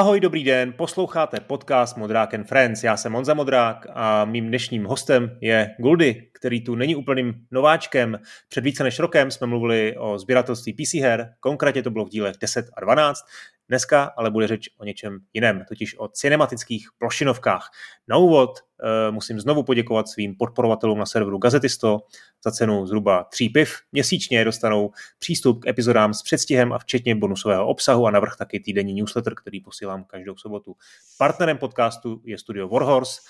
Ahoj, dobrý den, posloucháte podcast Modrák and Friends. Já jsem Monza Modrák a mým dnešním hostem je Guldy, který tu není úplným nováčkem. Před více než rokem jsme mluvili o sběratelství PC her, konkrétně to bylo v dílech 10 a 12. Dneska ale bude řeč o něčem jiném, totiž o cinematických plošinovkách. Na úvod e, musím znovu poděkovat svým podporovatelům na serveru Gazetisto. Za cenu zhruba tří piv měsíčně dostanou přístup k epizodám s předstihem a včetně bonusového obsahu a navrh taky týdenní newsletter, který posílám každou sobotu. Partnerem podcastu je studio Warhorse,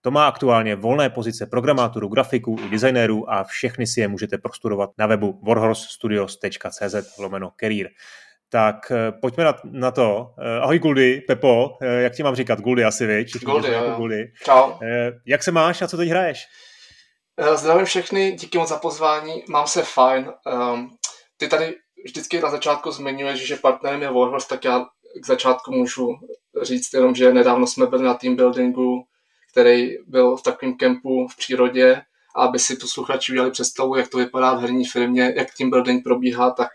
to má aktuálně volné pozice programátorů, grafiků i designérů a všechny si je můžete prostudovat na webu warhorsestudios.cz lomeno career. Tak eh, pojďme na, na to. Eh, ahoj Guldy, Pepo, eh, jak ti mám říkat? Guldy asi, viď? Guldy, jo. Guldy. Čau. Jak se máš a co teď hraješ? Zdravím všechny, díky moc za pozvání, mám se fajn. Um, ty tady vždycky na začátku zmiňuješ, že partnerem je Warhorse, tak já k začátku můžu říct jenom, že nedávno jsme byli na team buildingu, který byl v takovém kempu v přírodě, aby si posluchači udělali představu, jak to vypadá v herní firmě, jak team building probíhá, tak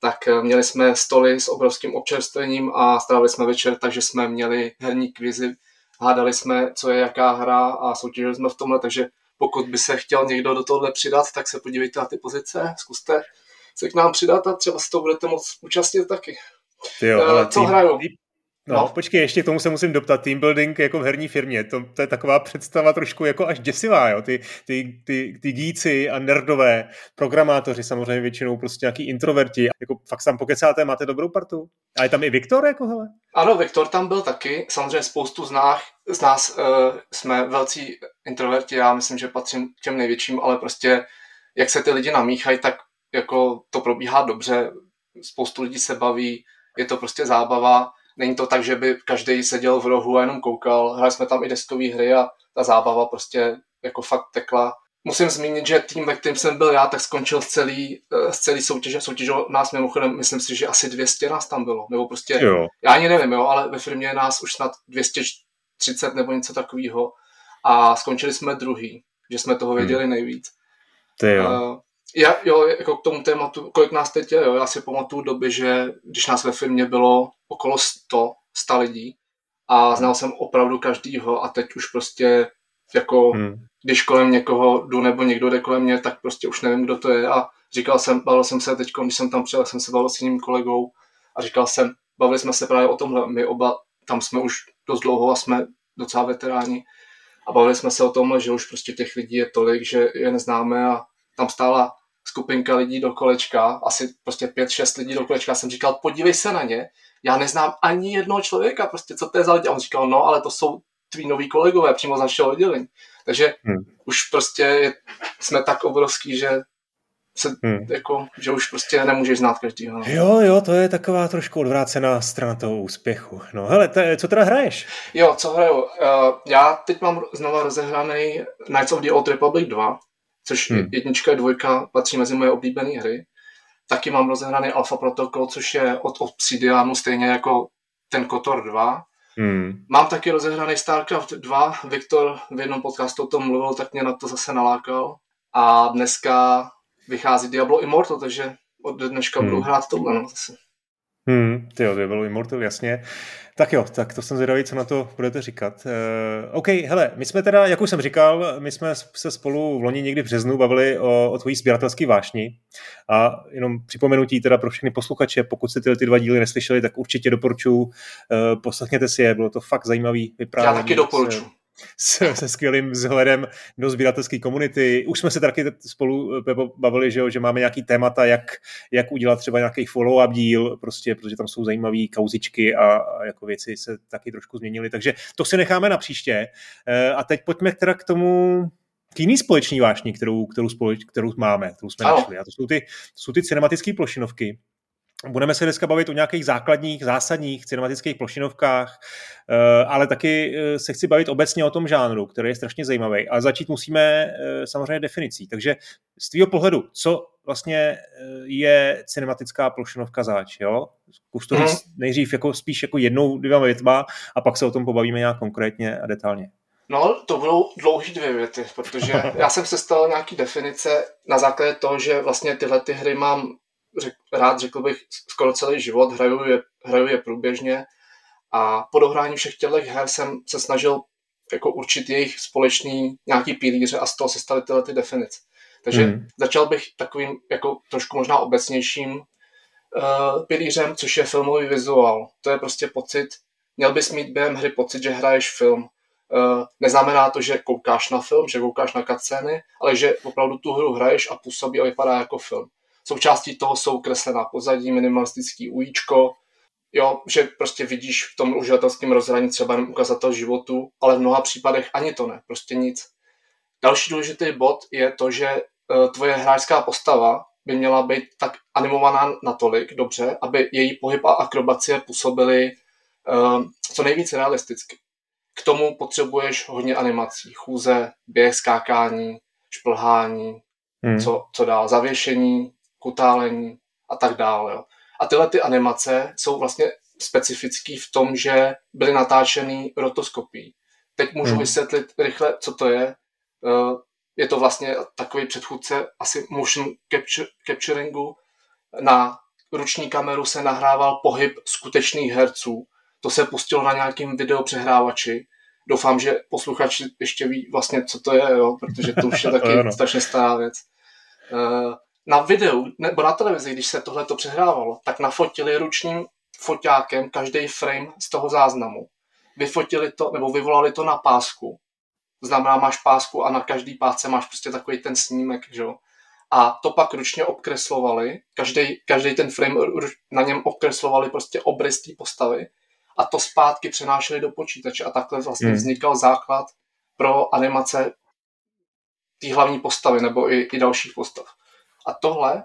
tak eh, měli jsme stoly s obrovským občerstvením a strávili jsme večer, takže jsme měli herní kvizy, hádali jsme, co je jaká hra a soutěžili jsme v tomhle, takže pokud by se chtěl někdo do tohohle přidat, tak se podívejte na ty pozice, zkuste se k nám přidat a třeba se to budete moct účastnit taky. Ty jo, uh, co tým, hraju? No, no, počkej, ještě k tomu se musím doptat. Team building jako v herní firmě, to, to je taková představa trošku jako až děsivá, jo. Ty, ty, ty, ty díci a nerdové programátoři, samozřejmě většinou prostě nějaký introverti, jako fakt tam pokecáte, máte dobrou partu. A je tam i Viktor, jako hele? Ano, Viktor tam byl taky, samozřejmě spoustu z nás, z nás uh, jsme velcí introverti, já myslím, že patřím k těm největším, ale prostě jak se ty lidi namíchají, tak jako to probíhá dobře, spoustu lidí se baví, je to prostě zábava, Není to tak, že by každý seděl v rohu a jenom koukal. Hráli jsme tam i deskové hry a ta zábava prostě jako fakt tekla. Musím zmínit, že tým, ve kterém jsem byl já, tak skončil z celý, eh, z celý soutěže. Soutěže nás mimochodem, myslím si, že asi 200 nás tam bylo. Nebo prostě, jo. já ani nevím, jo, ale ve firmě nás už snad 230 nebo něco takového. A skončili jsme druhý, že jsme toho věděli hmm. nejvíc. Ty jo. Uh, já, jo, jako k tomu tématu, kolik nás teď je, jo, já si pamatuju doby, že když nás ve firmě bylo okolo 100, 100 lidí a znal jsem opravdu každýho a teď už prostě jako, hmm. když kolem někoho jdu nebo někdo jde kolem mě, tak prostě už nevím, kdo to je. A říkal jsem, bavil jsem se teď, když jsem tam přijel, jsem se bavil s jiným kolegou a říkal jsem, bavili jsme se právě o tomhle, my oba tam jsme už dost dlouho a jsme docela veteráni. A bavili jsme se o tom, že už prostě těch lidí je tolik, že je neznáme a tam stála skupinka lidí do kolečka, asi prostě pět, šest lidí do kolečka. Já jsem říkal, podívej se na ně, já neznám ani jednoho člověka, prostě co to je za lidi. A on říkal, no, ale to jsou tví noví kolegové přímo z našeho oddělení. Takže hmm. už prostě jsme tak obrovský, že se, hmm. jako, že už prostě nemůžeš znát každýho. No. Jo, jo, to je taková trošku odvrácená strana toho úspěchu. No hele, te, co teda hraješ? Jo, co hraju? Uh, já teď mám znova rozehraný Knights of the Old Republic 2, což hmm. jednička a dvojka patří mezi moje oblíbené hry. Taky mám rozehraný Alpha Protocol, což je od Obsidianu, stejně jako ten Kotor 2. Hmm. Mám taky rozehraný StarCraft 2, Viktor v jednom podcastu o tom mluvil, tak mě na to zase nalákal. A dneska vychází Diablo Immortal, takže od dneška hmm. budu hrát tohle no, zase. Hmm, ty jo, Diablo Immortal, jasně. Tak jo, tak to jsem zvědavý, co na to budete říkat. Uh, OK, hele, my jsme teda, jak už jsem říkal, my jsme se spolu v loni někdy v březnu bavili o, o tvojí sběratelské vášni a jenom připomenutí teda pro všechny posluchače, pokud jste tyhle ty dva díly neslyšeli, tak určitě doporučuji, uh, poslechněte si je, bylo to fakt zajímavý vyprávění. Já taky doporučuji s, se skvělým vzhledem do sběratelské komunity. Už jsme se taky spolu Pepo, bavili, že, jo, že máme nějaký témata, jak, jak udělat třeba nějaký follow-up díl, prostě, protože tam jsou zajímavé kauzičky a, a jako věci se taky trošku změnily. Takže to si necháme na příště. E, a teď pojďme teda k tomu k jiný společní vášní, kterou, kterou, společ, kterou máme, kterou jsme oh. našli. A to jsou ty, to jsou ty cinematické plošinovky. Budeme se dneska bavit o nějakých základních, zásadních cinematických plošinovkách, eh, ale taky eh, se chci bavit obecně o tom žánru, který je strašně zajímavý. A začít musíme eh, samozřejmě definicí. Takže z tvého pohledu, co vlastně je cinematická plošinovka zač, jo? Zkus to říct nejdřív jako, spíš jako jednou, dvěma větma a pak se o tom pobavíme nějak konkrétně a detailně. No, to budou dlouhý dvě věty, protože já jsem se stal nějaký definice na základě toho, že vlastně tyhle ty hry mám řek, rád, řekl bych, skoro celý život, hraju je, hraju je průběžně A po dohrání všech těchto her jsem se snažil jako určit jejich společný nějaký pilíře a z toho se staly tyhle ty definice. Takže mm. začal bych takovým jako trošku možná obecnějším uh, pilířem, což je filmový vizuál. To je prostě pocit, měl bys mít během hry pocit, že hraješ film. Uh, neznamená to, že koukáš na film, že koukáš na cutscény, ale že opravdu tu hru hraješ a působí a vypadá jako film. Součástí toho jsou kreslená pozadí, minimalistický ujíčko, jo, že prostě vidíš v tom uživatelském rozhraní třeba jenom ukazatel životu, ale v mnoha případech ani to ne, prostě nic. Další důležitý bod je to, že uh, tvoje hráčská postava by měla být tak animovaná natolik dobře, aby její pohyb a akrobacie působily uh, co nejvíce realisticky. K tomu potřebuješ hodně animací. Chůze, běh, skákání, šplhání, hmm. co, co dál, zavěšení, kutálení a tak dále. Jo. A tyhle ty animace jsou vlastně specifický v tom, že byly natáčeny rotoskopií. Teď můžu hmm. vysvětlit rychle, co to je. Eh, je to vlastně takový předchůdce asi motion capturingu. Na ruční kameru se nahrával pohyb skutečných herců. To se pustilo na nějakým videopřehrávači. Doufám, že posluchači ještě ví vlastně, co to je, jo? protože to už je taky strašně stará věc. Na videu nebo na televizi, když se tohle to přehrávalo, tak nafotili ručním foťákem každý frame z toho záznamu. Vyfotili to, nebo vyvolali to na pásku. Znamená, máš pásku a na každý pásce máš prostě takový ten snímek, že jo. A to pak ručně obkreslovali, každý, každý ten frame na něm obkreslovali prostě obrys té postavy a to zpátky přenášeli do počítače a takhle vlastně hmm. vznikal základ pro animace té hlavní postavy nebo i, i dalších postav. A tohle,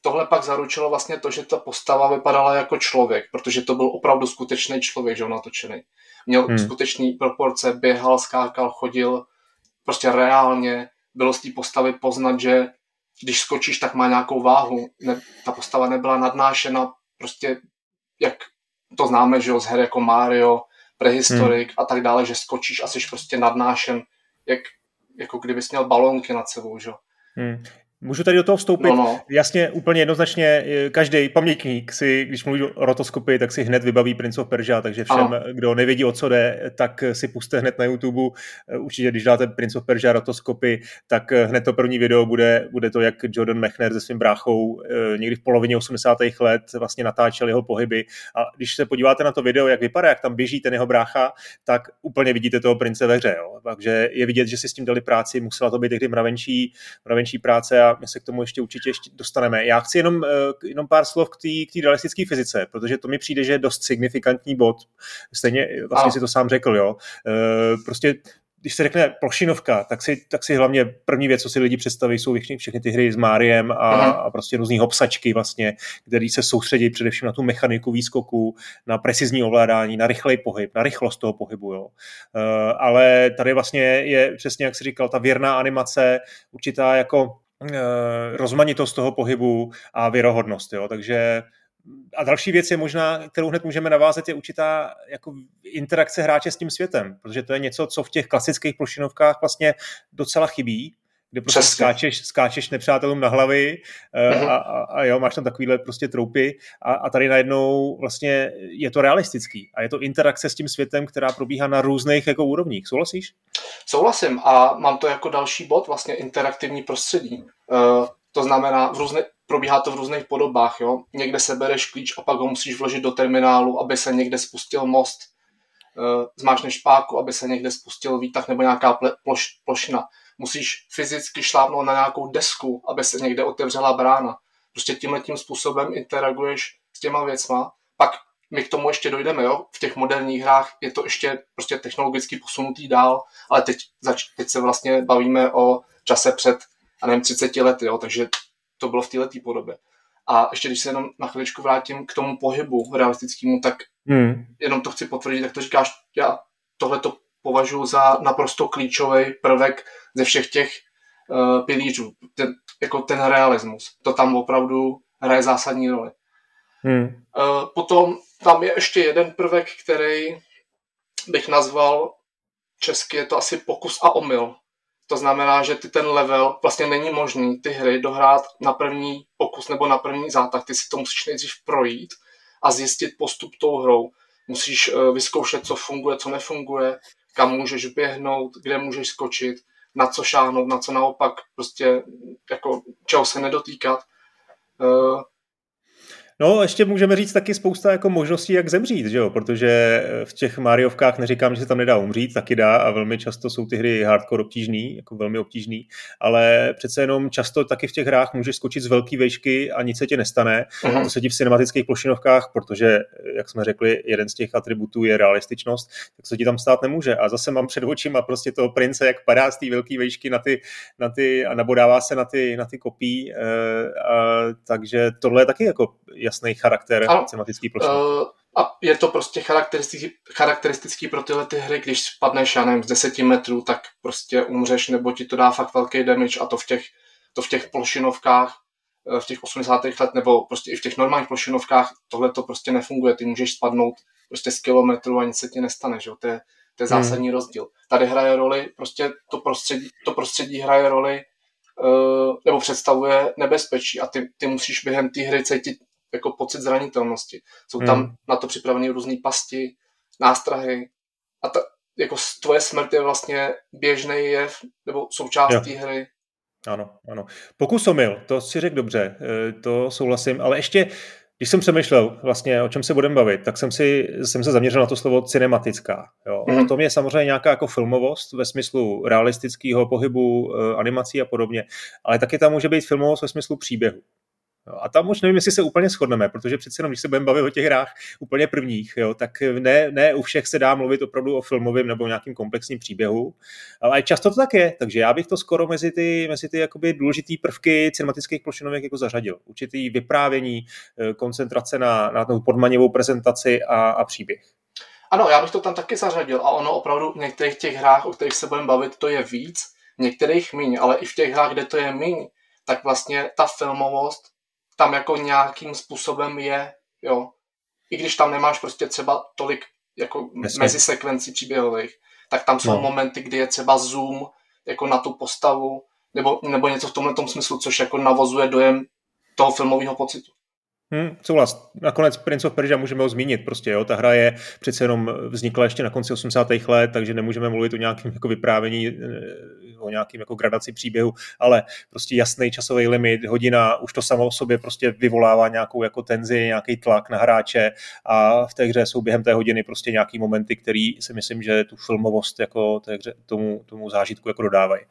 tohle pak zaručilo vlastně to, že ta postava vypadala jako člověk, protože to byl opravdu skutečný člověk, že on natočený. Měl hmm. skutečný proporce, běhal, skákal, chodil, prostě reálně bylo z té postavy poznat, že když skočíš, tak má nějakou váhu. Ne, ta postava nebyla nadnášena prostě, jak to známe, že jo, z her jako Mario, Prehistorik hmm. a tak dále, že skočíš a jsi prostě nadnášen, jak, jako kdybys měl balónky nad sebou, že jo. Hmm. Můžu tady do toho vstoupit? No, no. Jasně, úplně jednoznačně, eh, každý pamětník si, když mluví o rotoskopii, tak si hned vybaví Prince of Persia, takže všem, ano. kdo nevědí, o co jde, tak si puste hned na YouTube. Eh, určitě, když dáte Prince of Persia rotoskopy, tak eh, hned to první video bude, bude to, jak Jordan Mechner se svým bráchou někdy v polovině 80. let vlastně natáčel jeho pohyby. A když se podíváte na to video, jak vypadá, jak tam běží ten jeho brácha, tak úplně vidíte toho prince ve hře. Jo. Takže je vidět, že si s tím dali práci, musela to být tehdy mravenčí, mravenčí práce a my se k tomu ještě určitě ještě dostaneme. Já chci jenom, eh, jenom pár slov k té realistické fyzice, protože to mi přijde, že je dost signifikantní bod. Stejně vlastně a. si to sám řekl, jo. Eh, prostě když se řekne plošinovka, tak si, tak si hlavně první věc, co si lidi představí, jsou všechny, všechny ty hry s Máriem a, a prostě různý hopsačky vlastně, který se soustředí především na tu mechaniku výskoku, na precizní ovládání, na rychlej pohyb, na rychlost toho pohybu. Jo. Uh, ale tady vlastně je přesně, jak si říkal, ta věrná animace, určitá jako Eh, rozmanitost toho pohybu a věrohodnost. Jo? Takže a další věc je možná, kterou hned můžeme navázat, je určitá jako interakce hráče s tím světem, protože to je něco, co v těch klasických plošinovkách vlastně docela chybí kde prostě skáčeš, skáčeš nepřátelům na hlavy uh-huh. a, a, a jo, máš tam takovýhle prostě troupy a, a tady najednou vlastně je to realistický a je to interakce s tím světem, která probíhá na různých jako úrovních. Souhlasíš? Souhlasím a mám to jako další bod, vlastně interaktivní prostředí. Uh, to znamená, v různe, probíhá to v různých podobách. Jo? Někde se bereš klíč a pak ho musíš vložit do terminálu, aby se někde spustil most. Uh, zmášneš špáku, aby se někde spustil výtah nebo nějaká ploš, plošina musíš fyzicky šlápnout na nějakou desku, aby se někde otevřela brána. Prostě tímhle tím způsobem interaguješ s těma věcma. Pak my k tomu ještě dojdeme, jo? V těch moderních hrách je to ještě prostě technologicky posunutý dál, ale teď, zač, teď se vlastně bavíme o čase před, a nevím, 30 lety, jo? takže to bylo v této podobě. A ještě když se jenom na chviličku vrátím k tomu pohybu realistickému, tak hmm. jenom to chci potvrdit, tak to říkáš, já tohle to považuji za naprosto klíčový prvek ze všech těch uh, pilířů. Ten, jako ten realismus. To tam opravdu hraje zásadní roli. Hmm. Uh, potom tam je ještě jeden prvek, který bych nazval česky, je to asi pokus a omyl. To znamená, že ty ten level vlastně není možný ty hry dohrát na první pokus nebo na první zátah. Ty si to musíš nejdřív projít a zjistit postup tou hrou. musíš uh, vyzkoušet, co funguje, co nefunguje, kam můžeš běhnout, kde můžeš skočit, na co šáhnout, na co naopak, prostě jako čeho se nedotýkat. No, ještě můžeme říct taky spousta jako možností, jak zemřít, že jo? protože v těch Mariovkách neříkám, že se tam nedá umřít, taky dá a velmi často jsou ty hry hardcore obtížný, jako velmi obtížný, ale přece jenom často taky v těch hrách můžeš skočit z velké vejšky a nic se ti nestane. Uh-huh. To se ti v cinematických plošinovkách, protože, jak jsme řekli, jeden z těch atributů je realističnost, tak se ti tam stát nemůže. A zase mám před očima prostě toho prince, jak padá z té velké vejšky na ty, na ty, a nabodává se na ty, na ty kopí, e, a, takže tohle je taky jako jasný charakter ano, tematický plošiny. Uh, a je to prostě charakteristický, charakteristický pro tyhle ty hry, když spadneš, já nevím, z 10 metrů, tak prostě umřeš, nebo ti to dá fakt velký damage a to v těch, to v těch plošinovkách eh, v těch 80. let, nebo prostě i v těch normálních plošinovkách tohle to prostě nefunguje. Ty můžeš spadnout prostě z kilometru a nic se ti nestane, že jo? To je, to je zásadní hmm. rozdíl. Tady hraje roli, prostě to prostředí, to prostředí hraje roli uh, nebo představuje nebezpečí a ty, ty musíš během té hry cítit jako pocit zranitelnosti. Jsou tam hmm. na to připravené různé pasti, nástrahy a ta, jako tvoje smrt je vlastně běžný jev nebo součást té hry. Ano, ano. Pokus omyl, to si řekl dobře, eh, to souhlasím, ale ještě když jsem přemýšlel vlastně, o čem se budeme bavit, tak jsem, si, jsem se zaměřil na to slovo cinematická. Jo. Mm. V tom je samozřejmě nějaká jako filmovost ve smyslu realistického pohybu, eh, animací a podobně, ale taky tam může být filmovost ve smyslu příběhu. A tam už nevím, jestli se úplně shodneme, protože přece jenom, když se budeme bavit o těch hrách úplně prvních, jo, tak ne, ne u všech se dá mluvit opravdu o filmovém nebo nějakým komplexním příběhu, ale často to tak je, takže já bych to skoro mezi ty, mezi ty jakoby důležitý prvky cinematických plošinovek jako zařadil. Určitý vyprávění, eh, koncentrace na, na tu podmanivou prezentaci a, a příběh. Ano, já bych to tam taky zařadil a ono opravdu v některých těch hrách, o kterých se budeme bavit, to je víc, některých míň, ale i v těch hrách, kde to je míň, tak vlastně ta filmovost tam jako nějakým způsobem je, jo. I když tam nemáš prostě třeba tolik jako Jasně. mezi sekvencí příběhových, tak tam jsou no. momenty, kdy je třeba zoom jako na tu postavu, nebo, nebo něco v tomhle tom smyslu, což jako navozuje dojem toho filmového pocitu. Hmm, souhlas. Nakonec Prince of Persia můžeme ho zmínit. Prostě, jo, ta hra je přece jenom vznikla ještě na konci 80. let, takže nemůžeme mluvit o nějakém jako vyprávění, eh, o nějakém jako gradaci příběhu, ale prostě jasný časový limit, hodina, už to samo o sobě prostě vyvolává nějakou jako tenzi, nějaký tlak na hráče a v té hře jsou během té hodiny prostě nějaký momenty, který si myslím, že tu filmovost jako té hře, tomu, tomu zážitku jako dodávají.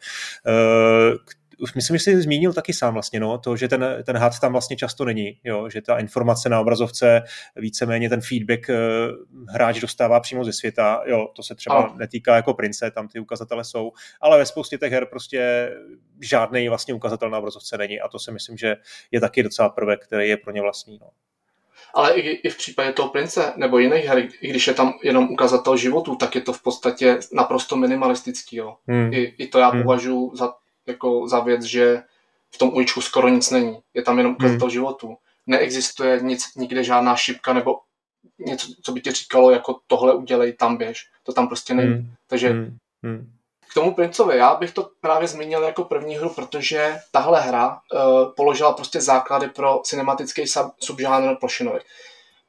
Uh, už myslím, že jsi zmínil taky sám vlastně, no, to, že ten, ten had tam vlastně často není, jo, že ta informace na obrazovce, víceméně ten feedback eh, hráč dostává přímo ze světa, jo, to se třeba a. netýká jako prince, tam ty ukazatele jsou, ale ve spoustě těch her prostě žádný vlastně ukazatel na obrazovce není a to si myslím, že je taky docela prvek, který je pro ně vlastní, no. Ale i, i v případě toho prince nebo jiných her, i když je tam jenom ukazatel životu, tak je to v podstatě naprosto minimalistický. Jo. Hmm. I, I to já hmm. považuji za jako za věc, že v tom uličku skoro nic není. Je tam jenom ukazatel hmm. životu. Neexistuje nic, nikde žádná šipka nebo něco, co by ti říkalo, jako tohle udělej, tam běž. To tam prostě není. Hmm. Takže hmm. Hmm. k tomu Princovi, já bych to právě zmínil jako první hru, protože tahle hra uh, položila prostě základy pro cinematický sub, subžánr plošinovek.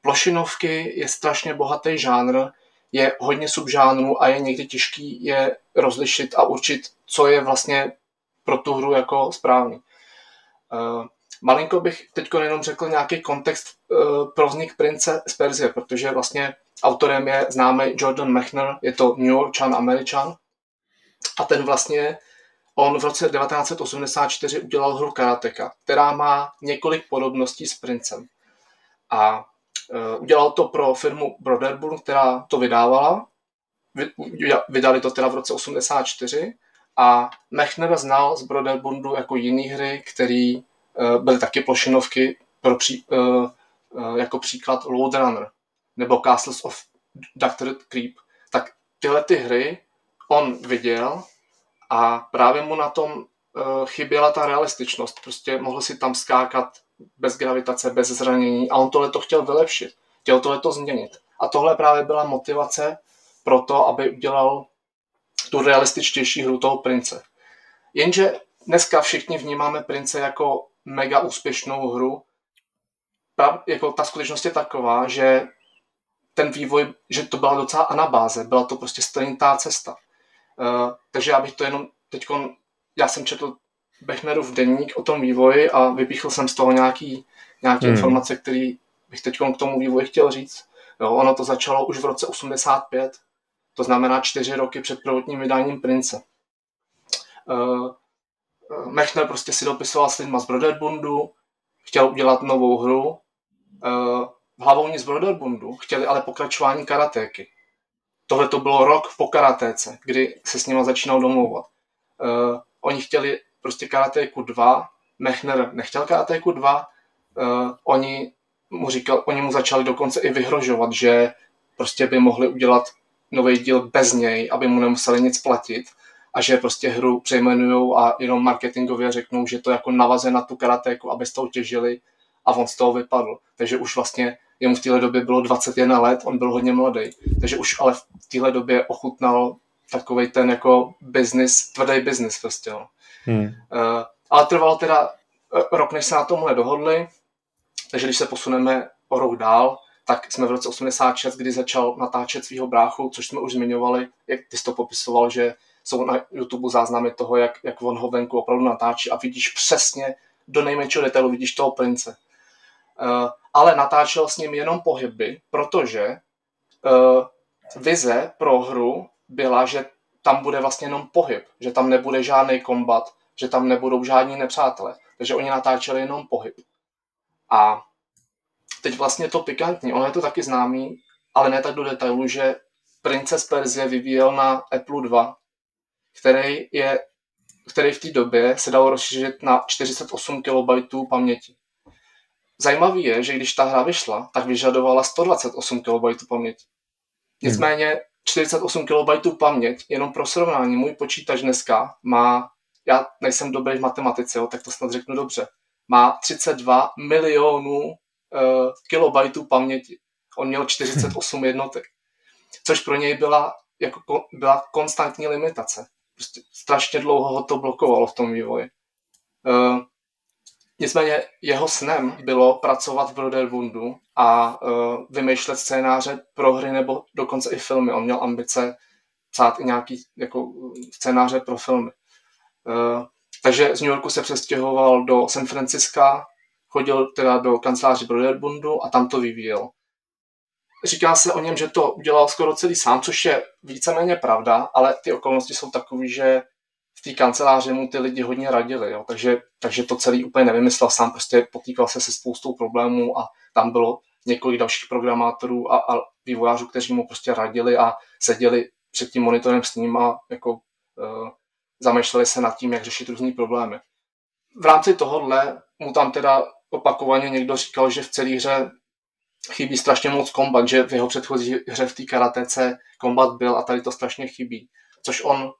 Plošinovky je strašně bohatý žánr, je hodně subžánrů a je někdy těžký je rozlišit a určit, co je vlastně pro tu hru jako správný. Uh, malinko bych teď jenom řekl nějaký kontext uh, pro vznik Prince z Perzie, protože vlastně autorem je známý Jordan Mechner, je to New Yorkčan, Američan a ten vlastně On v roce 1984 udělal hru Karateka, která má několik podobností s Princem. A uh, udělal to pro firmu Brotherburn, která to vydávala. Vy, vydali to teda v roce 84 a Mechner znal z Broderbundu jako jiné hry, které uh, byly taky plošinovky, pro pří, uh, uh, jako příklad Load Runner nebo Castles of Dr. Creep. Tak tyhle ty hry on viděl a právě mu na tom chyběla ta realističnost. Prostě mohl si tam skákat bez gravitace, bez zranění a on tohle to chtěl vylepšit. Chtěl tohle to změnit. A tohle právě byla motivace pro to, aby udělal tu realističtější hru toho prince. Jenže dneska všichni vnímáme prince jako mega úspěšnou hru. Prav, jako ta skutečnost je taková, že ten vývoj, že to byla docela anabáze, byla to prostě stejná cesta. Uh, takže já bych to jenom teď, já jsem četl Bechnerův denník o tom vývoji a vypíchl jsem z toho nějaký, nějaké hmm. informace, které bych teď k tomu vývoji chtěl říct. Jo, ono to začalo už v roce 85, to znamená čtyři roky před prvotním vydáním Prince. Uh, Mechner prostě si dopisoval s lidma z Broderbundu, chtěl udělat novou hru. Uh, hlavou z Broderbundu chtěli ale pokračování karatéky. Tohle to bylo rok po karatéce, kdy se s nima začínal domlouvat. Oni chtěli prostě karatéku 2, Mechner nechtěl karatéku 2, uh, oni mu říkal, oni mu začali dokonce i vyhrožovat, že prostě by mohli udělat nový díl bez něj, aby mu nemuseli nic platit a že prostě hru přejmenujou a jenom marketingově řeknou, že to jako navaze na tu karatéku, aby z toho těžili a on z toho vypadl. Takže už vlastně jemu v téhle době bylo 21 let, on byl hodně mladý. Takže už ale v téhle době ochutnal takový ten jako business, tvrdý business prostě. No. Hmm. Uh, ale trvalo teda eh, rok, než se na tomhle dohodli, takže když se posuneme o rok dál, tak jsme v roce 86, kdy začal natáčet svého bráchu, což jsme už zmiňovali, jak ty jsi to popisoval, že jsou na YouTube záznamy toho, jak, jak on ho venku opravdu natáčí a vidíš přesně do nejmenšího detailu, vidíš toho prince. Uh, ale natáčel s ním jenom pohyby, protože uh, vize pro hru byla, že tam bude vlastně jenom pohyb, že tam nebude žádný kombat, že tam nebudou žádní nepřátelé. Takže oni natáčeli jenom pohyb. A teď vlastně to pikantní, ono je to taky známý, ale ne tak do detailu, že Princes Perzie vyvíjel na Apple 2, který, je, který v té době se dal rozšířit na 48 KB paměti. Zajímavý je, že když ta hra vyšla, tak vyžadovala 128 KB paměti. Nicméně 48 KB paměť, jenom pro srovnání, můj počítač dneska má, já nejsem dobrý v matematice, jo, tak to snad řeknu dobře, má 32 milionů kilobajtů paměti. On měl 48 jednotek. Což pro něj byla, jako, byla konstantní limitace. Prostě strašně dlouho ho to blokovalo v tom vývoji. Uh, nicméně jeho snem bylo pracovat v Broderbundu a uh, vymýšlet scénáře pro hry nebo dokonce i filmy. On měl ambice psát i nějaký jako, scénáře pro filmy. Uh, takže z New Yorku se přestěhoval do San Franciska, chodil teda do kanceláře Broderbundu a tam to vyvíjel. Říká se o něm, že to udělal skoro celý sám, což je víceméně pravda, ale ty okolnosti jsou takové, že v té kanceláři mu ty lidi hodně radili, jo. Takže, takže to celý úplně nevymyslel sám, prostě potýkal se se spoustou problémů a tam bylo několik dalších programátorů a, a vývojářů, kteří mu prostě radili a seděli před tím monitorem s ním a jako uh, zamýšleli se nad tím, jak řešit různé problémy. V rámci tohohle mu tam teda opakovaně někdo říkal, že v celé hře chybí strašně moc kombat, že v jeho předchozí hře v té karatece kombat byl a tady to strašně chybí. Což on,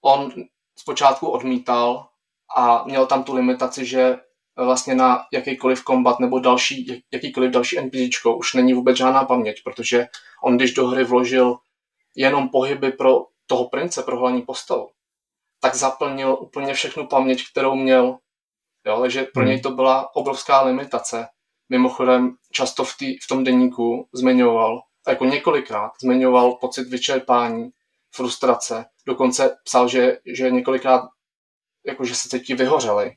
on zpočátku odmítal a měl tam tu limitaci, že vlastně na jakýkoliv kombat nebo další, jakýkoliv další NPC už není vůbec žádná paměť, protože on když do hry vložil jenom pohyby pro toho prince, pro hlavní postavu, tak zaplnil úplně všechnu paměť, kterou měl. Jo, takže pro něj hmm. to byla obrovská limitace. Mimochodem často v, tý, v tom denníku zmiňoval, jako několikrát zmiňoval pocit vyčerpání, frustrace. Dokonce psal, že, že několikrát jako, že se cítí vyhořeli.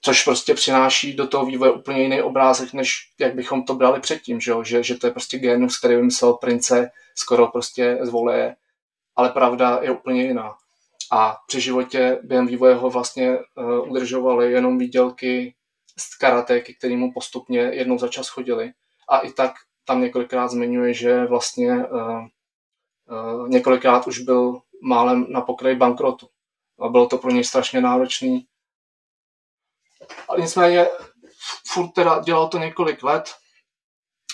Což prostě přináší do toho vývoje úplně jiný obrázek, než jak bychom to brali předtím, že, že, že to je prostě genus, který vymyslel prince skoro prostě z voleje, ale pravda je úplně jiná. A při životě během vývoje ho vlastně uh, udržovaly jenom výdělky z karatéky, který mu postupně jednou za čas chodili. A i tak tam několikrát zmiňuje, že vlastně uh, uh, několikrát už byl málem na pokraji bankrotu. A bylo to pro něj strašně náročný. Ale nicméně furt teda dělal to několik let,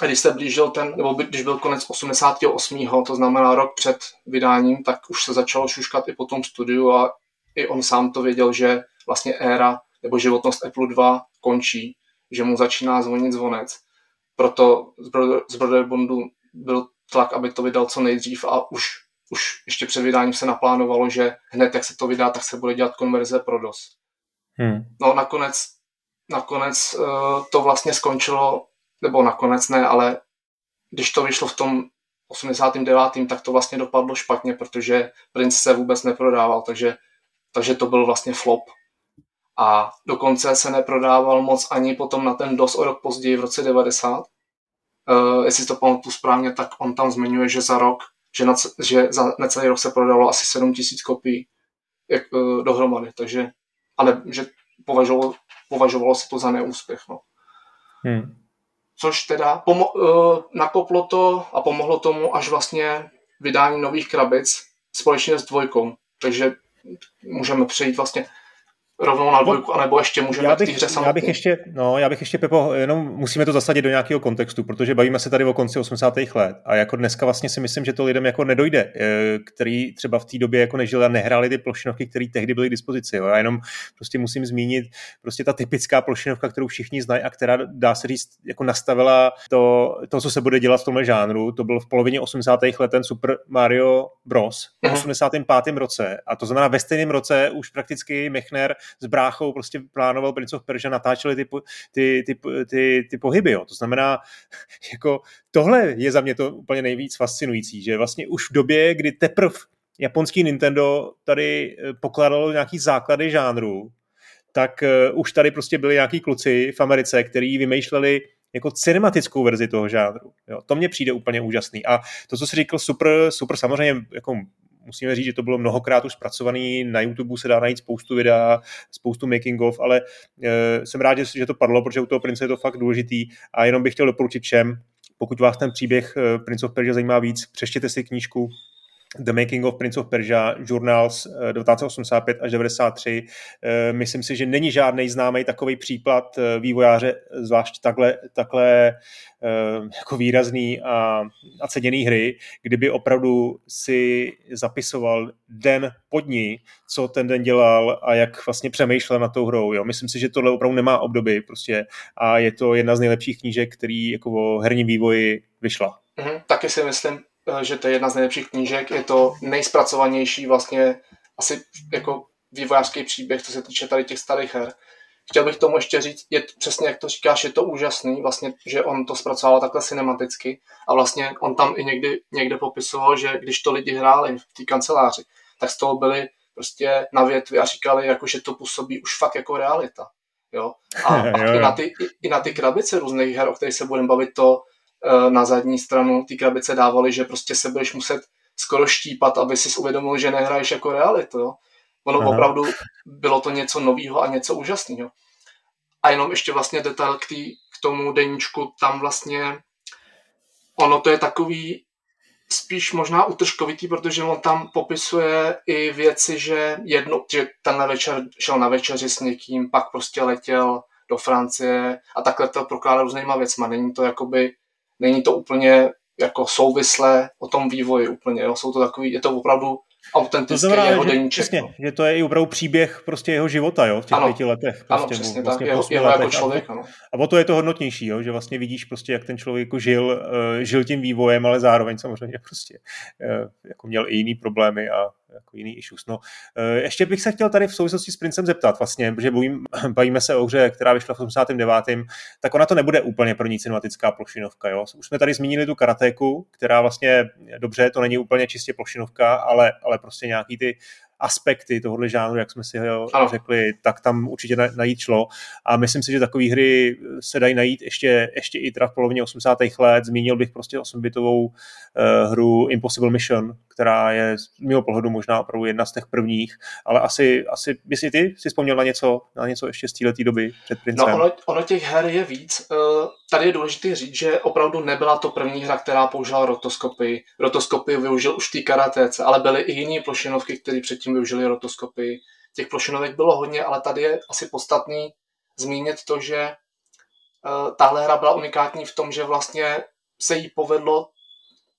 když se blížil ten, nebo když byl konec 88. to znamená rok před vydáním, tak už se začalo šuškat i po tom studiu a i on sám to věděl, že vlastně éra nebo životnost Apple 2 končí, že mu začíná zvonit zvonec. Proto z, Brother, z Brotherbondu byl tlak, aby to vydal co nejdřív a už, už ještě před vydáním se naplánovalo, že hned jak se to vydá, tak se bude dělat konverze pro DOS. Hmm. No nakonec, nakonec uh, to vlastně skončilo nebo nakonec ne, ale když to vyšlo v tom 89. tak to vlastně dopadlo špatně, protože Prince se vůbec neprodával, takže, takže to byl vlastně flop. A dokonce se neprodával moc ani potom na ten DOS o rok později v roce 90. Uh, eh, jestli to pamatuju správně, tak on tam zmiňuje, že za rok, že, na, že za necelý rok se prodalo asi 7 tisíc kopií jak, uh, dohromady, takže a ne, že považovalo, považovalo se to za neúspěch. No. Hmm. Což teda pomo- uh, nakoplo to a pomohlo tomu až vlastně vydání nových krabic společně s dvojkou. Takže můžeme přejít vlastně rovnou na dvojku, anebo ještě můžeme já bych, hře Já bych ještě, no, já bych ještě, Pepo, jenom musíme to zasadit do nějakého kontextu, protože bavíme se tady o konci 80. let a jako dneska vlastně si myslím, že to lidem jako nedojde, eh, který třeba v té době jako nežili a nehráli ty plošinovky, které tehdy byly k dispozici. Jo. Já jenom prostě musím zmínit prostě ta typická plošinovka, kterou všichni znají a která, dá se říct, jako nastavila to, to co se bude dělat v tomhle žánru. To byl v polovině 80. let ten Super Mario Bros. v 85. roce a to znamená ve stejném roce už prakticky Mechner s bráchou prostě plánoval Prince of Persia, natáčeli ty, ty, ty, ty, ty pohyby. Jo. To znamená, jako tohle je za mě to úplně nejvíc fascinující, že vlastně už v době, kdy teprv japonský Nintendo tady eh, pokládalo nějaký základy žánru, tak uh, už tady prostě byli nějaký kluci v Americe, který vymýšleli jako cinematickou verzi toho žánru. Jo, to mně přijde úplně úžasný. A to, co jsi říkal, super, super samozřejmě jako musíme říct, že to bylo mnohokrát už zpracovaný, na YouTube se dá najít spoustu videa, spoustu making of, ale e, jsem rád, že, to padlo, protože u toho Prince je to fakt důležitý. A jenom bych chtěl doporučit všem, pokud vás ten příběh eh, Prince of Persia zajímá víc, přečtěte si knížku The Making of Prince of Persia, Journals 1985 až 93. Eh, myslím si, že není žádný známý takový příklad eh, vývojáře, zvlášť takhle, takhle eh, jako výrazný a, a ceněný hry, kdyby opravdu si zapisoval den po dní, co ten den dělal a jak vlastně přemýšlel na tou hrou. Jo. Myslím si, že tohle opravdu nemá obdoby prostě a je to jedna z nejlepších knížek, který jako o herním vývoji vyšla. Mm, taky si myslím, Eh, že to je jedna z nejlepších knížek, je to nejspracovanější vlastně asi jako vývojářský příběh, co se týče tady těch starých her. Chtěl bych tomu ještě říct, je přesně jak to říkáš, je to úžasný, vlastně, že on to zpracoval takhle cinematicky a vlastně on tam i někdy, někde popisoval, že když to lidi hráli v té kanceláři, tak z toho byli prostě na větvi a říkali, jako, že to působí už fakt jako realita. Jo? A, a i, na ty, i, i na ty krabice různých her, o kterých se budeme bavit, to, Eh, na zadní stranu té krabice dávali, že prostě se budeš muset skoro štípat, aby si uvědomil, že nehraješ jako realitu. Jo? Ono Aha. opravdu bylo to něco nového a něco úžasného. A jenom ještě vlastně detail k, tý, k tomu deníčku, tam vlastně ono to je takový spíš možná utržkovitý, protože on tam popisuje i věci, že jedno, že tenhle večer šel na večeři s někým, pak prostě letěl do Francie a takhle to prokládá různýma věcma. Není to jakoby není to úplně jako souvislé o tom vývoji úplně, jo. Jsou to takový, je to opravdu autentický to znamená, jeho že, deníček. Přesně, no. že to je i opravdu příběh prostě jeho života, jo, v těch ano, pěti letech. Prostě, ano, přesně vlastně tak, jeho, jeho jako člověk, ano. A o to je to hodnotnější, jo, že vlastně vidíš prostě, jak ten člověk jako žil, uh, žil tím vývojem, ale zároveň samozřejmě prostě uh, jako měl i jiný problémy a jako jiný issues. No, eh, ještě bych se chtěl tady v souvislosti s Princem zeptat vlastně, protože bojím, bavíme se o hře, která vyšla v 89. tak ona to nebude úplně pro ní cinematická plošinovka. Jo? Už jsme tady zmínili tu karatéku, která vlastně, dobře, to není úplně čistě plošinovka, ale, ale prostě nějaký ty aspekty tohohle žánru, jak jsme si ho ano. řekli, tak tam určitě najít šlo. A myslím si, že takové hry se dají najít ještě, ještě i teda v polovině 80. let. Zmínil bych prostě 8-bitovou uh, hru Impossible Mission, která je z mého pohledu možná opravdu jedna z těch prvních, ale asi, asi bys i ty si vzpomněl na něco, na něco ještě z této doby před Princem. No ono, ono těch her je víc. Uh, tady je důležité říct, že opravdu nebyla to první hra, která použila rotoskopy. Rotoskopy využil už té karatéce, ale byly i jiné plošinovky, které předtím využili rotoskopy. Těch plošinovek bylo hodně, ale tady je asi podstatný zmínit to, že uh, tahle hra byla unikátní v tom, že vlastně se jí povedlo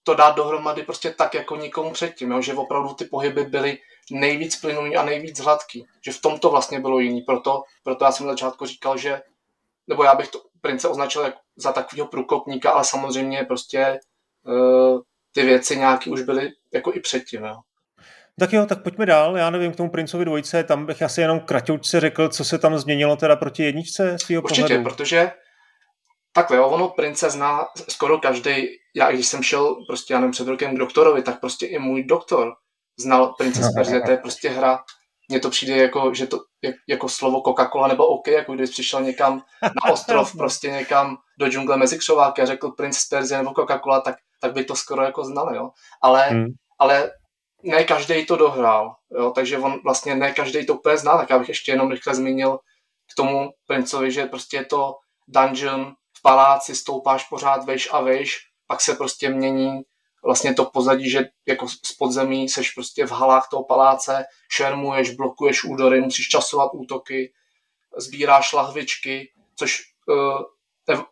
to dát dohromady prostě tak jako nikomu předtím, jo? že opravdu ty pohyby byly nejvíc plynulý a nejvíc hladký. Že v tom to vlastně bylo jiný. Proto, proto já jsem na začátku říkal, že nebo já bych to Prince označil jako za takového průkopníka, ale samozřejmě prostě uh, ty věci nějaký už byly jako i předtím. Jo. Tak jo, tak pojďme dál. Já nevím, k tomu Princovi dvojce, tam bych asi jenom kratoučce řekl, co se tam změnilo teda proti jedničce Určitě, pohledu. protože Takhle, jo, ono prince zná skoro každý. Já když jsem šel prostě, já nevím, před rokem k doktorovi, tak prostě i můj doktor znal Prince z Perzie, to je prostě hra, mně to přijde jako, že to, jako slovo Coca-Cola nebo OK, jako když přišel někam na ostrov, prostě někam do džungle mezi křováky a řekl Prince z Perzie nebo Coca-Cola, tak, tak by to skoro jako znali, jo. Ale, hmm. ale ne každý to dohrál, jo, takže on vlastně ne každý to úplně zná, tak já bych ještě jenom rychle zmínil k tomu princovi, že prostě je to dungeon v paláci, stoupáš pořád vejš a vejš, pak se prostě mění vlastně to pozadí, že jako z podzemí seš prostě v halách toho paláce, šermuješ, blokuješ údory, musíš časovat útoky, sbíráš lahvičky, což uh,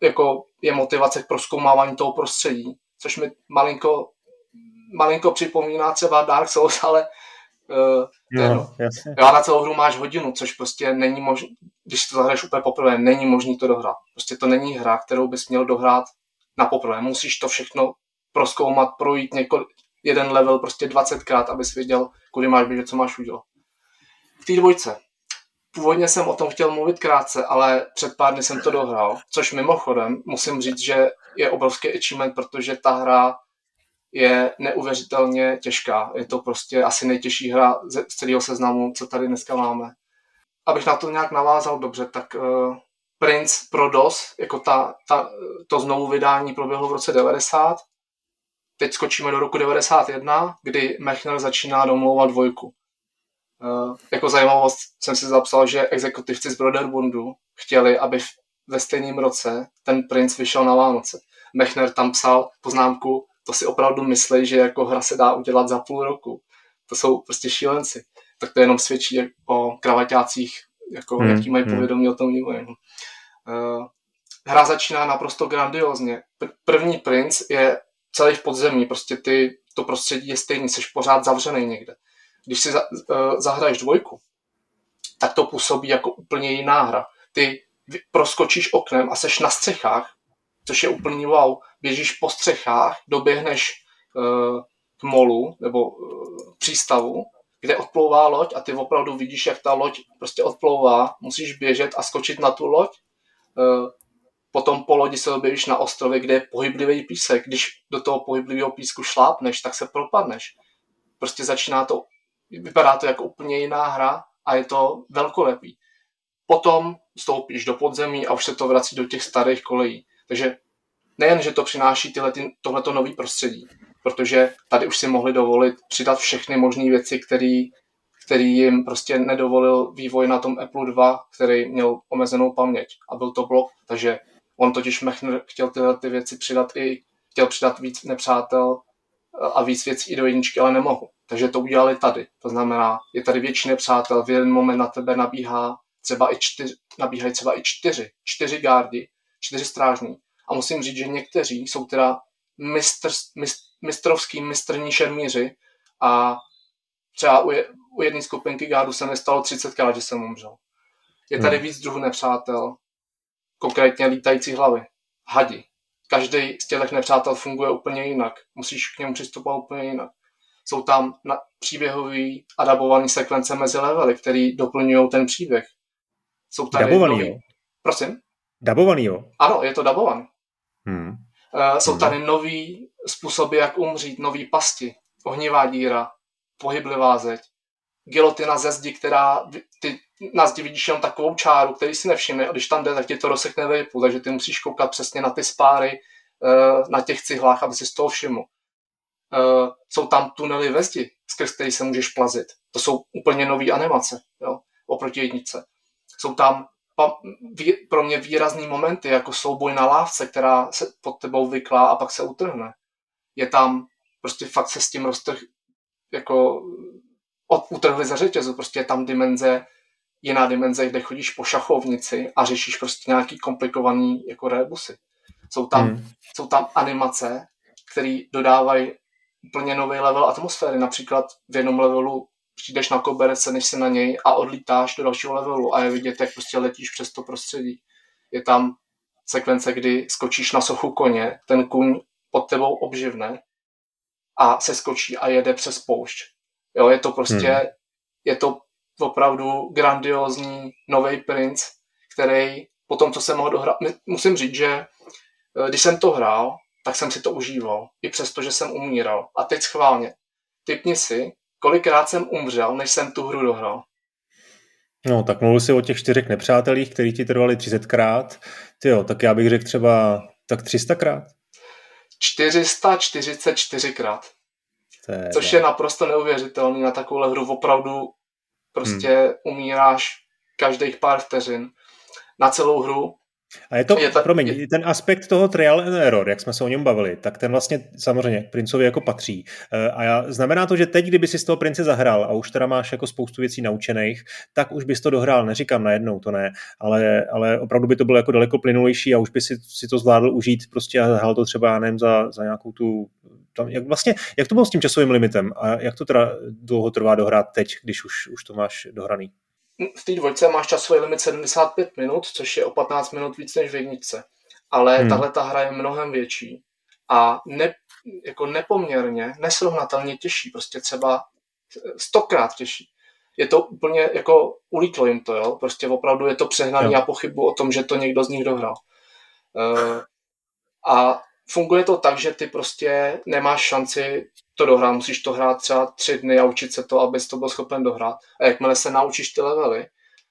jako je motivace k proskoumávání toho prostředí, což mi malinko, malinko připomíná třeba Dark Souls, ale uh, no, já na celou hru máš hodinu, což prostě není možné, když to zahraješ úplně poprvé, není možné to dohrát. Prostě to není hra, kterou bys měl dohrát na poprvé. Musíš to všechno proskoumat, projít několik, jeden level prostě 20krát, abys věděl, kudy máš běžet, co máš udělat. V té dvojce. Původně jsem o tom chtěl mluvit krátce, ale před pár dny jsem to dohrál, což mimochodem musím říct, že je obrovský achievement, protože ta hra je neuvěřitelně těžká. Je to prostě asi nejtěžší hra z celého seznamu, co tady dneska máme. Abych na to nějak navázal dobře, tak uh, Prince pro DOS, jako ta, ta, to znovu vydání proběhlo v roce 90 teď skočíme do roku 91, kdy Mechner začíná domlouvat dvojku. Uh, jako zajímavost jsem si zapsal, že exekutivci z Broderbundu chtěli, aby ve stejném roce ten princ vyšel na Vánoce. Mechner tam psal poznámku, to si opravdu myslí, že jako hra se dá udělat za půl roku. To jsou prostě šílenci. Tak to jenom svědčí o kravaťácích, jako hmm, jaký mají hmm. povědomí o tom vývoji. Uh, hra začíná naprosto grandiozně. První princ je celý v podzemí, prostě ty, to prostředí je stejný, jsi pořád zavřený někde. Když si za, uh, zahraješ dvojku, tak to působí jako úplně jiná hra. Ty proskočíš oknem a seš na střechách, což je úplný wow. Běžíš po střechách, doběhneš uh, k molu nebo uh, přístavu, kde odplouvá loď a ty opravdu vidíš, jak ta loď prostě odplouvá. Musíš běžet a skočit na tu loď, Potom po lodi se objevíš na ostrově, kde je pohyblivý písek. Když do toho pohyblivého písku šlápneš, tak se propadneš. Prostě začíná to, vypadá to jako úplně jiná hra a je to velkolepý. Potom stoupíš do podzemí a už se to vrací do těch starých kolejí. Takže nejen, že to přináší tyhle, ty, tohleto nový prostředí, protože tady už si mohli dovolit přidat všechny možné věci, které který jim prostě nedovolil vývoj na tom Apple 2, který měl omezenou paměť a byl to blok, takže On totiž Mechner chtěl tyhle ty věci přidat i, chtěl přidat víc nepřátel a víc věcí i do jedničky, ale nemohu. Takže to udělali tady. To znamená, je tady větší nepřátel, v jeden moment na tebe nabíhá třeba i čtyři, nabíhají třeba i čtyři, čtyři gardi, čtyři strážní. A musím říct, že někteří jsou teda mistr, mistr, mistrovský mistrní šermíři a třeba u, je, u jedné skupinky gárdů se mi stalo 30krát, že jsem umřel. Je tady hmm. víc druhů nepřátel, konkrétně lítající hlavy, hadi. Každý z těch nepřátel funguje úplně jinak. Musíš k němu přistupovat úplně jinak. Jsou tam na příběhový adabovaný sekvence mezi levely, který doplňují ten příběh. Jsou tady dabovaný, nový... jo? Prosím? Dabovaný, jo? Ano, je to dabovaný. Hmm. Uh, jsou hmm. tady nový způsoby, jak umřít, nový pasti, ohnivá díra, pohyblivá zeď, gilotina ze zdi, která ty na zdi vidíš jenom takovou čáru, který si nevšimne a když tam jde, tak ti to rozsekne vejpu, takže ty musíš koukat přesně na ty spáry, eh, na těch cihlách, aby si z toho všiml. Eh, jsou tam tunely ve zdi, skrz který se můžeš plazit. To jsou úplně nové animace, jo, oproti jednice. Jsou tam pro mě výrazný momenty, jako souboj na lávce, která se pod tebou vyklá a pak se utrhne. Je tam prostě fakt se s tím roztrh, jako od, utrhli za řetězu, prostě je tam dimenze jiná dimenze, kde chodíš po šachovnici a řešíš prostě nějaký komplikovaný jako rebusy. Jsou tam, hmm. jsou tam animace, které dodávají úplně nový level atmosféry. Například v jednom levelu přijdeš na koberec, než se na něj a odlítáš do dalšího levelu a je vidět, jak prostě letíš přes to prostředí. Je tam sekvence, kdy skočíš na sochu koně, ten kuň pod tebou obživne a se skočí a jede přes poušť. Jo, je to prostě, hmm. je to opravdu grandiozní nový princ, který po tom, co se mohl dohrát, musím říct, že eh, když jsem to hrál, tak jsem si to užíval, i přesto, že jsem umíral. A teď schválně, typni si, kolikrát jsem umřel, než jsem tu hru dohrál. No, tak mluvil jsi o těch čtyřech nepřátelích, který ti trvali 30krát. Ty jo, tak já bych řekl třeba tak 300krát. 444krát. Což je naprosto neuvěřitelný na takovou hru. Opravdu prostě hmm. umíráš každých pár vteřin na celou hru a je to, je ta, promiň, je... ten aspekt toho trial and error, jak jsme se o něm bavili, tak ten vlastně samozřejmě princovi jako patří. Eh, a já, znamená to, že teď, kdyby si z toho prince zahrál a už teda máš jako spoustu věcí naučených, tak už bys to dohrál, neříkám najednou, to ne, ale, ale opravdu by to bylo jako daleko plynulejší a už by si, si to zvládl užít prostě a zahrál to třeba, nevím, za, za nějakou tu tam, jak vlastně, jak to bylo s tím časovým limitem a jak to teda dlouho trvá dohrát teď, když už, už to máš dohraný? v té dvojce máš časový limit 75 minut, což je o 15 minut víc než v jedničce. Ale hmm. tahle ta hra je mnohem větší a ne, jako nepoměrně, nesrovnatelně těžší, prostě třeba stokrát těžší. Je to úplně jako ulítlo jim to, jo? prostě opravdu je to přehnaný a pochybu o tom, že to někdo z nich dohrál. Uh, a funguje to tak, že ty prostě nemáš šanci to dohrát, musíš to hrát třeba tři dny a učit se to, abys to byl schopen dohrát. A jakmile se naučíš ty levely,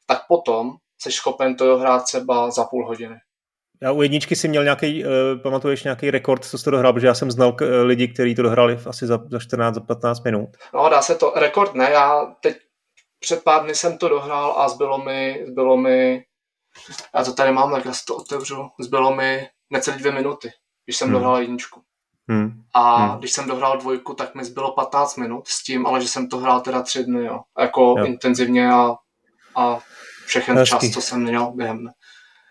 tak potom jsi schopen to dohrát třeba za půl hodiny. Já u jedničky si měl nějaký, uh, pamatuješ nějaký rekord, co jsi to dohrál, protože já jsem znal uh, lidi, kteří to dohrali asi za, za 14, za 15 minut. No, dá se to, rekord ne, já teď před pár dny jsem to dohrál a zbylo mi, zbylo mi, já to tady mám, tak já si to otevřu, zbylo mi necelé dvě minuty, když jsem hmm. dohrál jedničku. Hmm. A hmm. když jsem dohrál dvojku, tak mi zbylo 15 minut s tím, ale že jsem to hrál teda tři dny, jo. Jako jo. intenzivně a, a všechen Hezky. čas, co jsem měl během dne.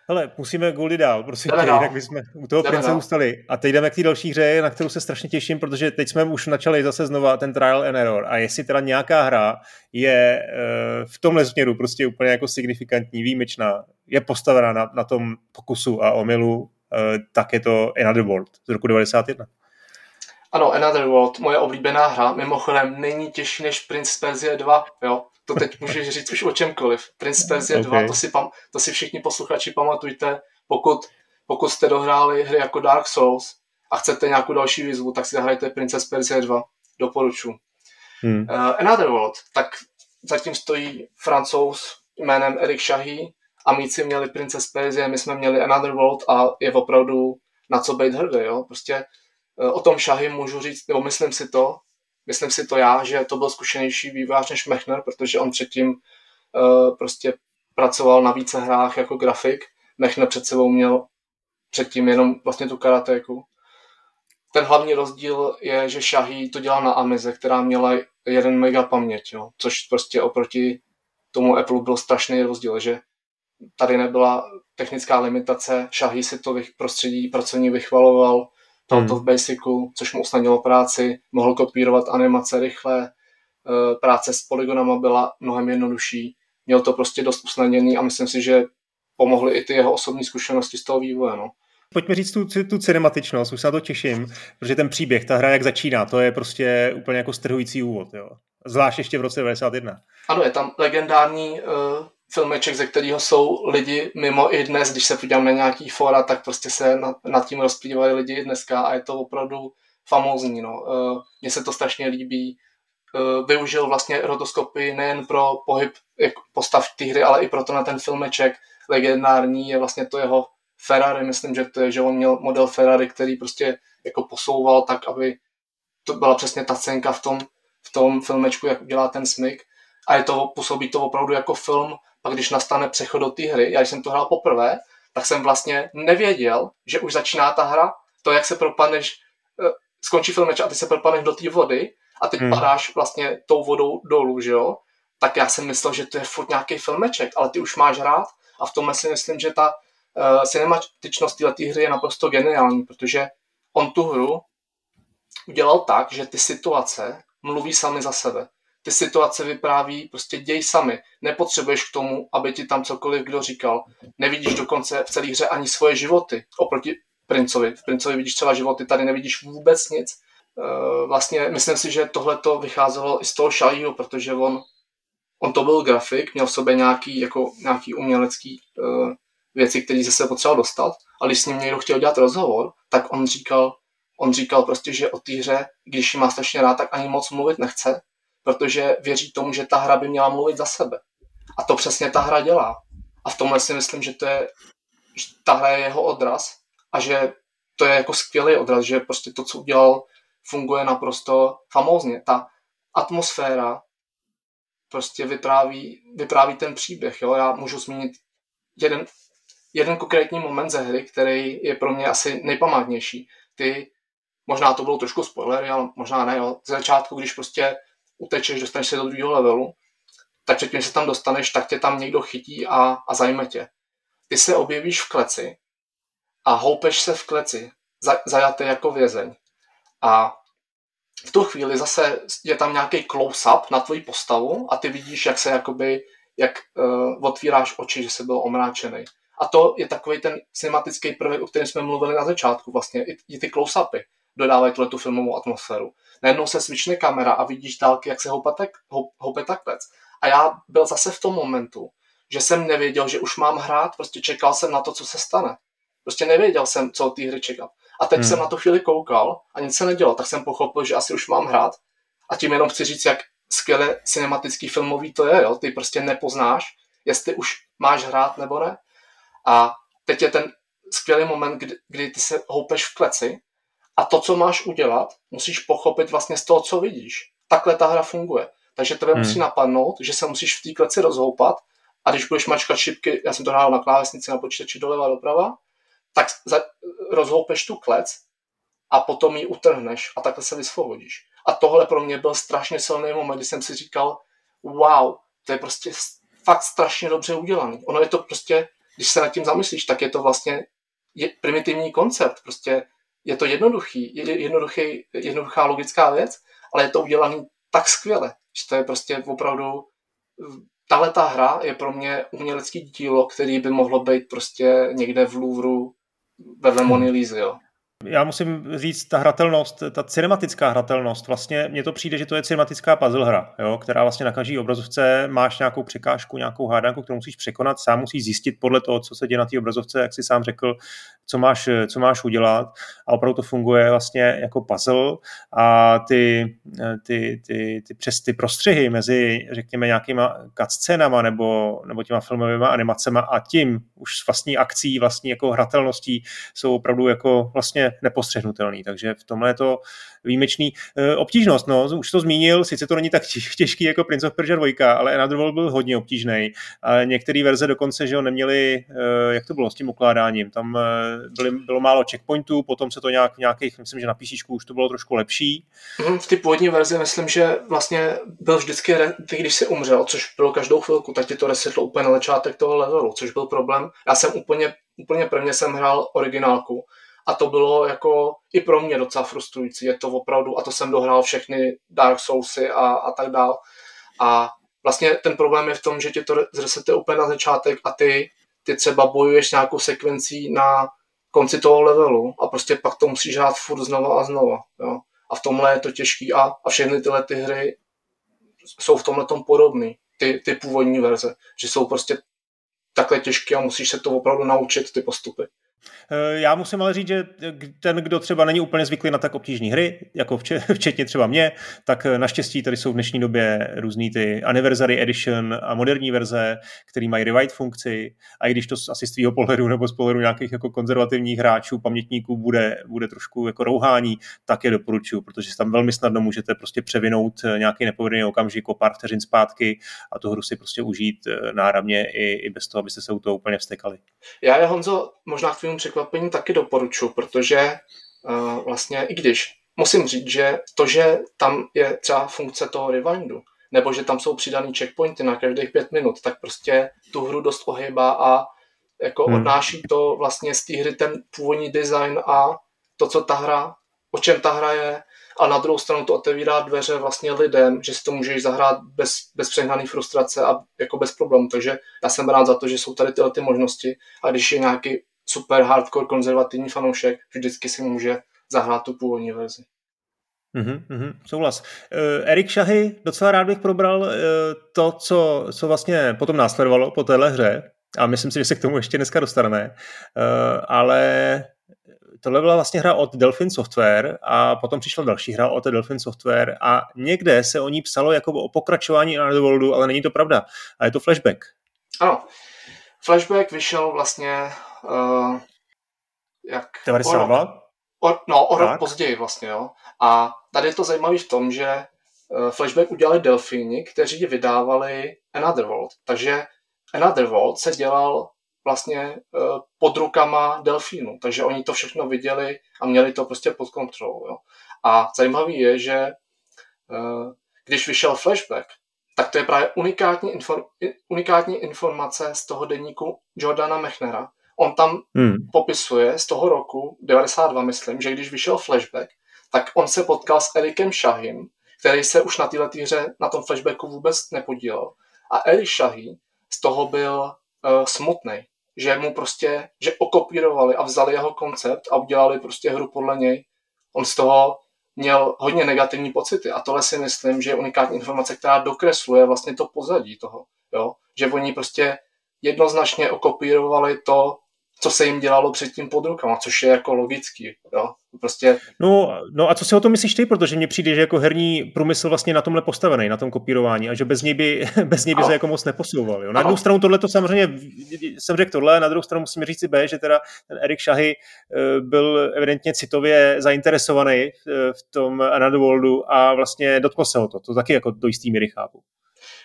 Hele, musíme goly dál, prosím tě, jinak bychom u toho prince ustali. A teď jdeme k té další hře, na kterou se strašně těším, protože teď jsme už načali zase znova ten trial and error. A jestli teda nějaká hra je uh, v tomhle směru prostě úplně jako signifikantní, výjimečná, je postavená na, na tom pokusu a omylu, tak je to Another World z roku 91. Ano, Another World, moje oblíbená hra, mimochodem není těžší než Prince Persia 2, jo. To teď můžeš říct už o čemkoliv. Prince Persia okay. 2, to si, pam, to si všichni posluchači pamatujte, pokud, pokud jste dohráli hry jako Dark Souls a chcete nějakou další výzvu, tak si zahrajte Princess Persia 2. Doporučuji. Hmm. Uh, Another World, tak zatím stojí francouz jménem Eric Shahi a míci měli Princess Persia, my jsme měli Another World a je opravdu na co být hrdý, jo. Prostě Eh, o tom šahy můžu říct, nebo myslím si to, myslím si to já, že to byl zkušenější vývář než Mechner, protože on předtím uh, prostě pracoval na více hrách jako grafik. Mechner před sebou měl předtím jenom vlastně tu karatéku. Ten hlavní rozdíl je, že Shahi to dělal na Amize, která měla jeden mega paměť, jo, což prostě oproti tomu Apple byl strašný rozdíl, že tady nebyla technická limitace, Shahi si to prostředí pracovní vychvaloval, hmm. to v Basicu, což mu usnadnilo práci, mohl kopírovat animace rychle, eh, práce s polygonama byla mnohem jednodušší, měl to prostě dost usnadněný a myslím si, že pomohly i ty jeho osobní zkušenosti z toho vývoje. No. Pojďme říct tu, tu cinematičnost, už se na to těším, protože ten příběh, ta hra, jak začíná, to je prostě úplně jako strhující úvod. Jo. Zvlášť ještě v roce 91. Ano, je tam legendární uh, filmeček, ze kterého jsou lidi mimo i dnes, když se podívám na nějaký fora, tak prostě se nad, nad tím rozplývají lidi i dneska a je to opravdu famózní. No. Uh, Mně se to strašně líbí. Uh, využil vlastně rotoskopy nejen pro pohyb postav té hry, ale i proto na ten filmeček legendární je vlastně to jeho Ferrari, myslím, že to je, že on měl model Ferrari, který prostě jako posouval tak, aby to byla přesně ta scénka v tom, v tom filmečku, jak udělá ten smyk. A je to, působí to opravdu jako film, pak když nastane přechod do té hry, já jsem to hrál poprvé, tak jsem vlastně nevěděl, že už začíná ta hra, to, jak se propadneš, eh, skončí filmeč a ty se propadneš do té vody a teď hmm. padáš vlastně tou vodou dolů, že jo? Tak já jsem myslel, že to je furt nějaký filmeček, ale ty už máš rád a v tomhle si myslím, že ta uh, cinematičnost této hry je naprosto geniální, protože on tu hru udělal tak, že ty situace mluví sami za sebe ty situace vypráví prostě děj sami. Nepotřebuješ k tomu, aby ti tam cokoliv kdo říkal. Nevidíš dokonce v celé hře ani svoje životy oproti Princovi. V Princovi vidíš třeba životy, tady nevidíš vůbec nic. Eh, vlastně myslím si, že tohle to vycházelo i z toho Šalího, protože on, on to byl grafik, měl v sobě nějaký, jako, nějaký umělecký uh, věci, které se potřeboval dostat. A když s ním někdo chtěl dělat rozhovor, tak on říkal, on říkal prostě, že o té hře, když ji má strašně rád, tak ani moc mluvit nechce, protože věří tomu, že ta hra by měla mluvit za sebe. A to přesně ta hra dělá. A v tomhle si myslím, že to je, že ta hra je jeho odraz a že to je jako skvělý odraz, že prostě to, co udělal, funguje naprosto famózně. Ta atmosféra prostě vypráví, vypráví ten příběh. Jo? Já můžu zmínit jeden, jeden konkrétní moment ze hry, který je pro mě asi nejpamátnější. Ty, možná to bylo trošku spoilery, ale možná ne. Jo? Z začátku, když prostě utečeš, dostaneš se do druhého levelu, tak předtím, se tam dostaneš, tak tě tam někdo chytí a, a zajme tě. Ty se objevíš v kleci a houpeš se v kleci, zajatý jako vězeň. A v tu chvíli zase je tam nějaký close-up na tvoji postavu a ty vidíš, jak se jakoby, jak uh, otvíráš oči, že se byl omráčený. A to je takový ten cinematický prvek, o kterém jsme mluvili na začátku, vlastně i ty close-upy dodávají tuhle tu filmovou atmosféru. Najednou se svične kamera a vidíš dálky, jak se houpe, tak, houpe takvec. A já byl zase v tom momentu, že jsem nevěděl, že už mám hrát, prostě čekal jsem na to, co se stane. Prostě nevěděl jsem, co od té hry čekat. A teď hmm. jsem na to chvíli koukal a nic se nedělo, tak jsem pochopil, že asi už mám hrát. A tím jenom chci říct, jak skvěle cinematický filmový to je, jo? Ty prostě nepoznáš, jestli už máš hrát nebo ne. A teď je ten skvělý moment, kdy, kdy ty se houpeš v kleci a to, co máš udělat, musíš pochopit vlastně z toho, co vidíš. Takhle ta hra funguje. Takže tebe hmm. musí napadnout, že se musíš v té kleci rozhoupat a když budeš mačkat šipky, já jsem to hrál na klávesnici na počítači doleva doprava, tak za, rozhoupeš tu klec a potom ji utrhneš a takhle se vysvobodíš. A tohle pro mě byl strašně silný moment, kdy jsem si říkal, wow, to je prostě fakt strašně dobře udělaný. Ono je to prostě, když se nad tím zamyslíš, tak je to vlastně je primitivní koncept, prostě je to jednoduchý, je jednoduchý, jednoduchá logická věc, ale je to udělaný tak skvěle, že to je prostě opravdu tahle ta hra je pro mě umělecký dílo, který by mohlo být prostě někde v Louvru vedle Mony Lisa, jo já musím říct, ta hratelnost, ta cinematická hratelnost, vlastně mně to přijde, že to je cinematická puzzle hra, jo, která vlastně na každý obrazovce máš nějakou překážku, nějakou hádanku, kterou musíš překonat, sám musíš zjistit podle toho, co se děje na té obrazovce, jak si sám řekl, co máš, co máš udělat. A opravdu to funguje vlastně jako puzzle a ty, ty, ty, ty přes ty prostřihy mezi, řekněme, nějakýma cutscénama nebo, nebo těma filmovými animacemi a tím už vlastní akcí, vlastní jako hratelností jsou opravdu jako vlastně nepostřehnutelný, takže v tomhle je to výjimečný. E, obtížnost, no, už to zmínil, sice to není tak těžký jako Prince of Persia 2, ale Another World byl hodně obtížný. A některé verze dokonce, že ho neměli, e, jak to bylo s tím ukládáním, tam e, byly, bylo málo checkpointů, potom se to nějak nějakých, myslím, že na PC už to bylo trošku lepší. Mhm, v té původní verzi myslím, že vlastně byl vždycky, ty, když si umřel, což bylo každou chvilku, tak ti to resetlo úplně na začátek toho levelu, což byl problém. Já jsem úplně, úplně prvně jsem hrál originálku a to bylo jako i pro mě docela frustrující. Je to opravdu, a to jsem dohrál všechny Dark Soulsy a, a tak dál. A vlastně ten problém je v tom, že tě to zresete úplně na začátek a ty, ty třeba bojuješ nějakou sekvencí na konci toho levelu a prostě pak to musíš hrát furt znova a znova. Jo? A v tomhle je to těžký a, a všechny tyhle ty hry jsou v tomhle tom podobný, ty, ty původní verze, že jsou prostě takhle těžké a musíš se to opravdu naučit, ty postupy. Eh, já musím ale říct, že ten, kdo třeba není úplně zvyklý na tak obtížné hry, jako včetně třeba mě, tak eh, naštěstí tady jsou v dnešní době různý ty Anniversary Edition a moderní verze, které mají rewind funkci a i když to asi z tvýho pohledu nebo z pohledu nějakých jako konzervativních hráčů, pamětníků bude, bude trošku jako rouhání, tak je doporučuju, protože tam velmi snadno můžete prostě převinout eh, nějaký nepovedený okamžik o pár vteřin zpátky a tu hru si prostě užít náramně i, i bez toho, abyste se u toho úplně vstekali. Já je Honzo možná k tvému překvapení taky doporučuji, protože uh, vlastně i když musím říct, že to, že tam je třeba funkce toho rewindu, nebo že tam jsou přidaný checkpointy na každých pět minut, tak prostě tu hru dost ohýbá a jako hmm. odnáší to vlastně z té hry ten původní design a to, co ta hra, o čem ta hra je, a na druhou stranu to otevírá dveře vlastně lidem, že si to můžeš zahrát bez, bez přehnaný frustrace a jako bez problémů. Takže já jsem rád za to, že jsou tady tyhle ty možnosti a když je nějaký super hardcore konzervativní fanoušek, vždycky si může zahrát tu původní verzi. Mm-hmm, mm-hmm, souhlas. Uh, Erik Šahy, docela rád bych probral uh, to, co, co vlastně potom následovalo po téhle hře, A myslím si, že se k tomu ještě dneska dostaneme. Uh, ale tohle byla vlastně hra od Delphin Software a potom přišla další hra od Delphin Software a někde se o ní psalo jako o pokračování Underworldu, ale není to pravda. A je to Flashback. Ano. Flashback vyšel vlastně uh, jak... 92? O o, no, o rok později vlastně, jo. A tady je to zajímavé v tom, že uh, Flashback udělali Delfíni, kteří vydávali Another World. Takže Another World se dělal vlastně uh, pod rukama delfínu, takže oni to všechno viděli a měli to prostě pod kontrolou. Jo. A zajímavý je, že uh, když vyšel flashback, tak to je právě unikátní, inform, unikátní informace z toho denníku Jordana Mechnera. On tam hmm. popisuje z toho roku, 92 myslím, že když vyšel flashback, tak on se potkal s Erikem Shahim, který se už na této hře, na tom flashbacku vůbec nepodílel. A Erik Shahi z toho byl uh, smutný, že mu prostě, že okopírovali a vzali jeho koncept a udělali prostě hru podle něj. On z toho měl hodně negativní pocity a tohle si myslím, že je unikátní informace, která dokresluje vlastně to pozadí toho, jo? že oni prostě jednoznačně okopírovali to, co se jim dělalo předtím pod rukama, což je jako logický. Jo? Prostě... No, no a co si o tom myslíš ty? Protože mně přijde, že jako herní průmysl vlastně na tomhle postavený, na tom kopírování a že bez něj by, bez něj by se jako moc neposouval. Jo? Na jednu stranu tohle to samozřejmě, jsem řekl tohle, na druhou stranu musíme říct si B, že teda ten Erik Shahy eh, byl evidentně citově zainteresovaný eh, v tom Worldu a vlastně dotklo se ho to. To taky jako do jistý míry chápu.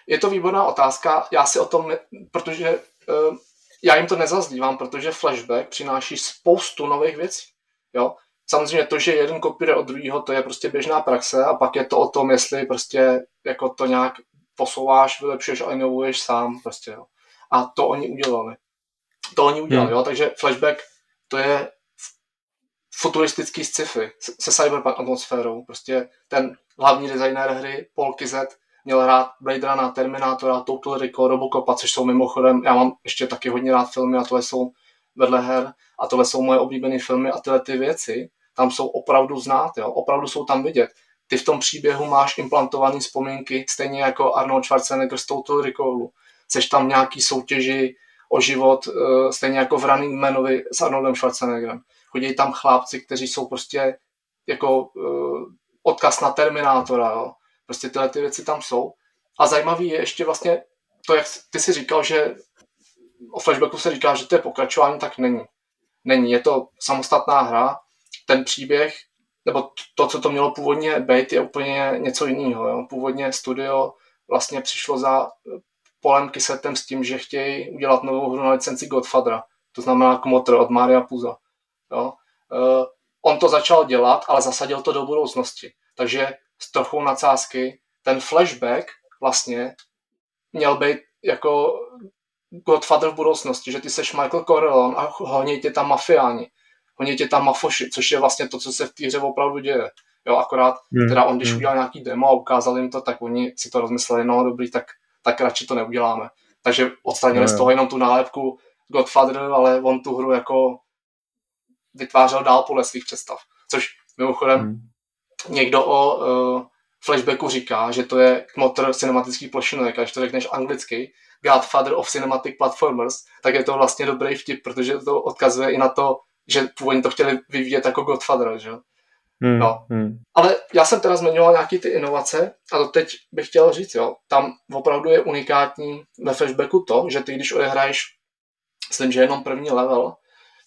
Je to výborná otázka. Já si o tom, protože uh já jim to nezazdívám, protože flashback přináší spoustu nových věcí. Jo? Samozřejmě to, že jeden kopíruje od druhého, to je prostě běžná praxe a pak je to o tom, jestli prostě jako to nějak posouváš, vylepšuješ a inovuješ sám. Prostě, jo. A to oni udělali. To oni udělali, hmm. jo. Takže flashback to je futuristický sci-fi se cyberpunk atmosférou. Prostě ten hlavní designér hry, Paul Kizet, měl rád Blade Runner, Terminátora, Total Recall, Robocopa, což jsou mimochodem, já mám ještě taky hodně rád filmy a tohle jsou vedle her a tohle jsou moje oblíbené filmy a tyhle ty věci tam jsou opravdu znát, jo? opravdu jsou tam vidět. Ty v tom příběhu máš implantované vzpomínky, stejně jako Arnold Schwarzenegger z Total Recallu. Seš tam nějaký soutěži o život, eh, stejně jako v Running Manovi s Arnoldem Schwarzeneggerem. Chodí tam chlápci, kteří jsou prostě jako uh, odkaz na Terminátora, jo? Prostě tyhle ty věci tam jsou. A zajímavý je ještě vlastně to, jak ty si říkal, že o flashbacku se říká, že to je pokračování, tak není. Není, je to samostatná hra, ten příběh, nebo to, co to mělo původně být, je úplně něco jiného. Jo. Původně studio vlastně přišlo za Polem Kisetem s tím, že chtějí udělat novou hru na licenci Godfathera, to znamená Kmotr od Maria Puza. Jo. Uh, on to začal dělat, ale zasadil to do budoucnosti. Takže s trochou nadsázky, ten flashback vlastně měl být jako Godfather v budoucnosti, že ty seš Michael Corleone a honí tě tam mafiáni, honí tě tam mafoši, což je vlastně to, co se v té hře opravdu děje. Jo, akorát hmm. teda on, když hmm. udělal nějaký demo a ukázal jim to, tak oni si to rozmysleli, no dobrý, tak, tak radši to neuděláme. Takže odstranili no, z toho jenom tu nálepku Godfather, ale on tu hru jako vytvářel dál podle svých představ. Což mimochodem hmm někdo o uh, flashbacku říká, že to je motor cinematických plošinek, a když to řekneš anglicky, Godfather of Cinematic Platformers, tak je to vlastně dobrý vtip, protože to odkazuje i na to, že původně to chtěli vyvíjet jako Godfather, že? Hmm, no. hmm. Ale já jsem teda zmiňoval nějaký ty inovace a to teď bych chtěl říct, jo, tam opravdu je unikátní ve flashbacku to, že ty když odehraješ, myslím, že jenom první level,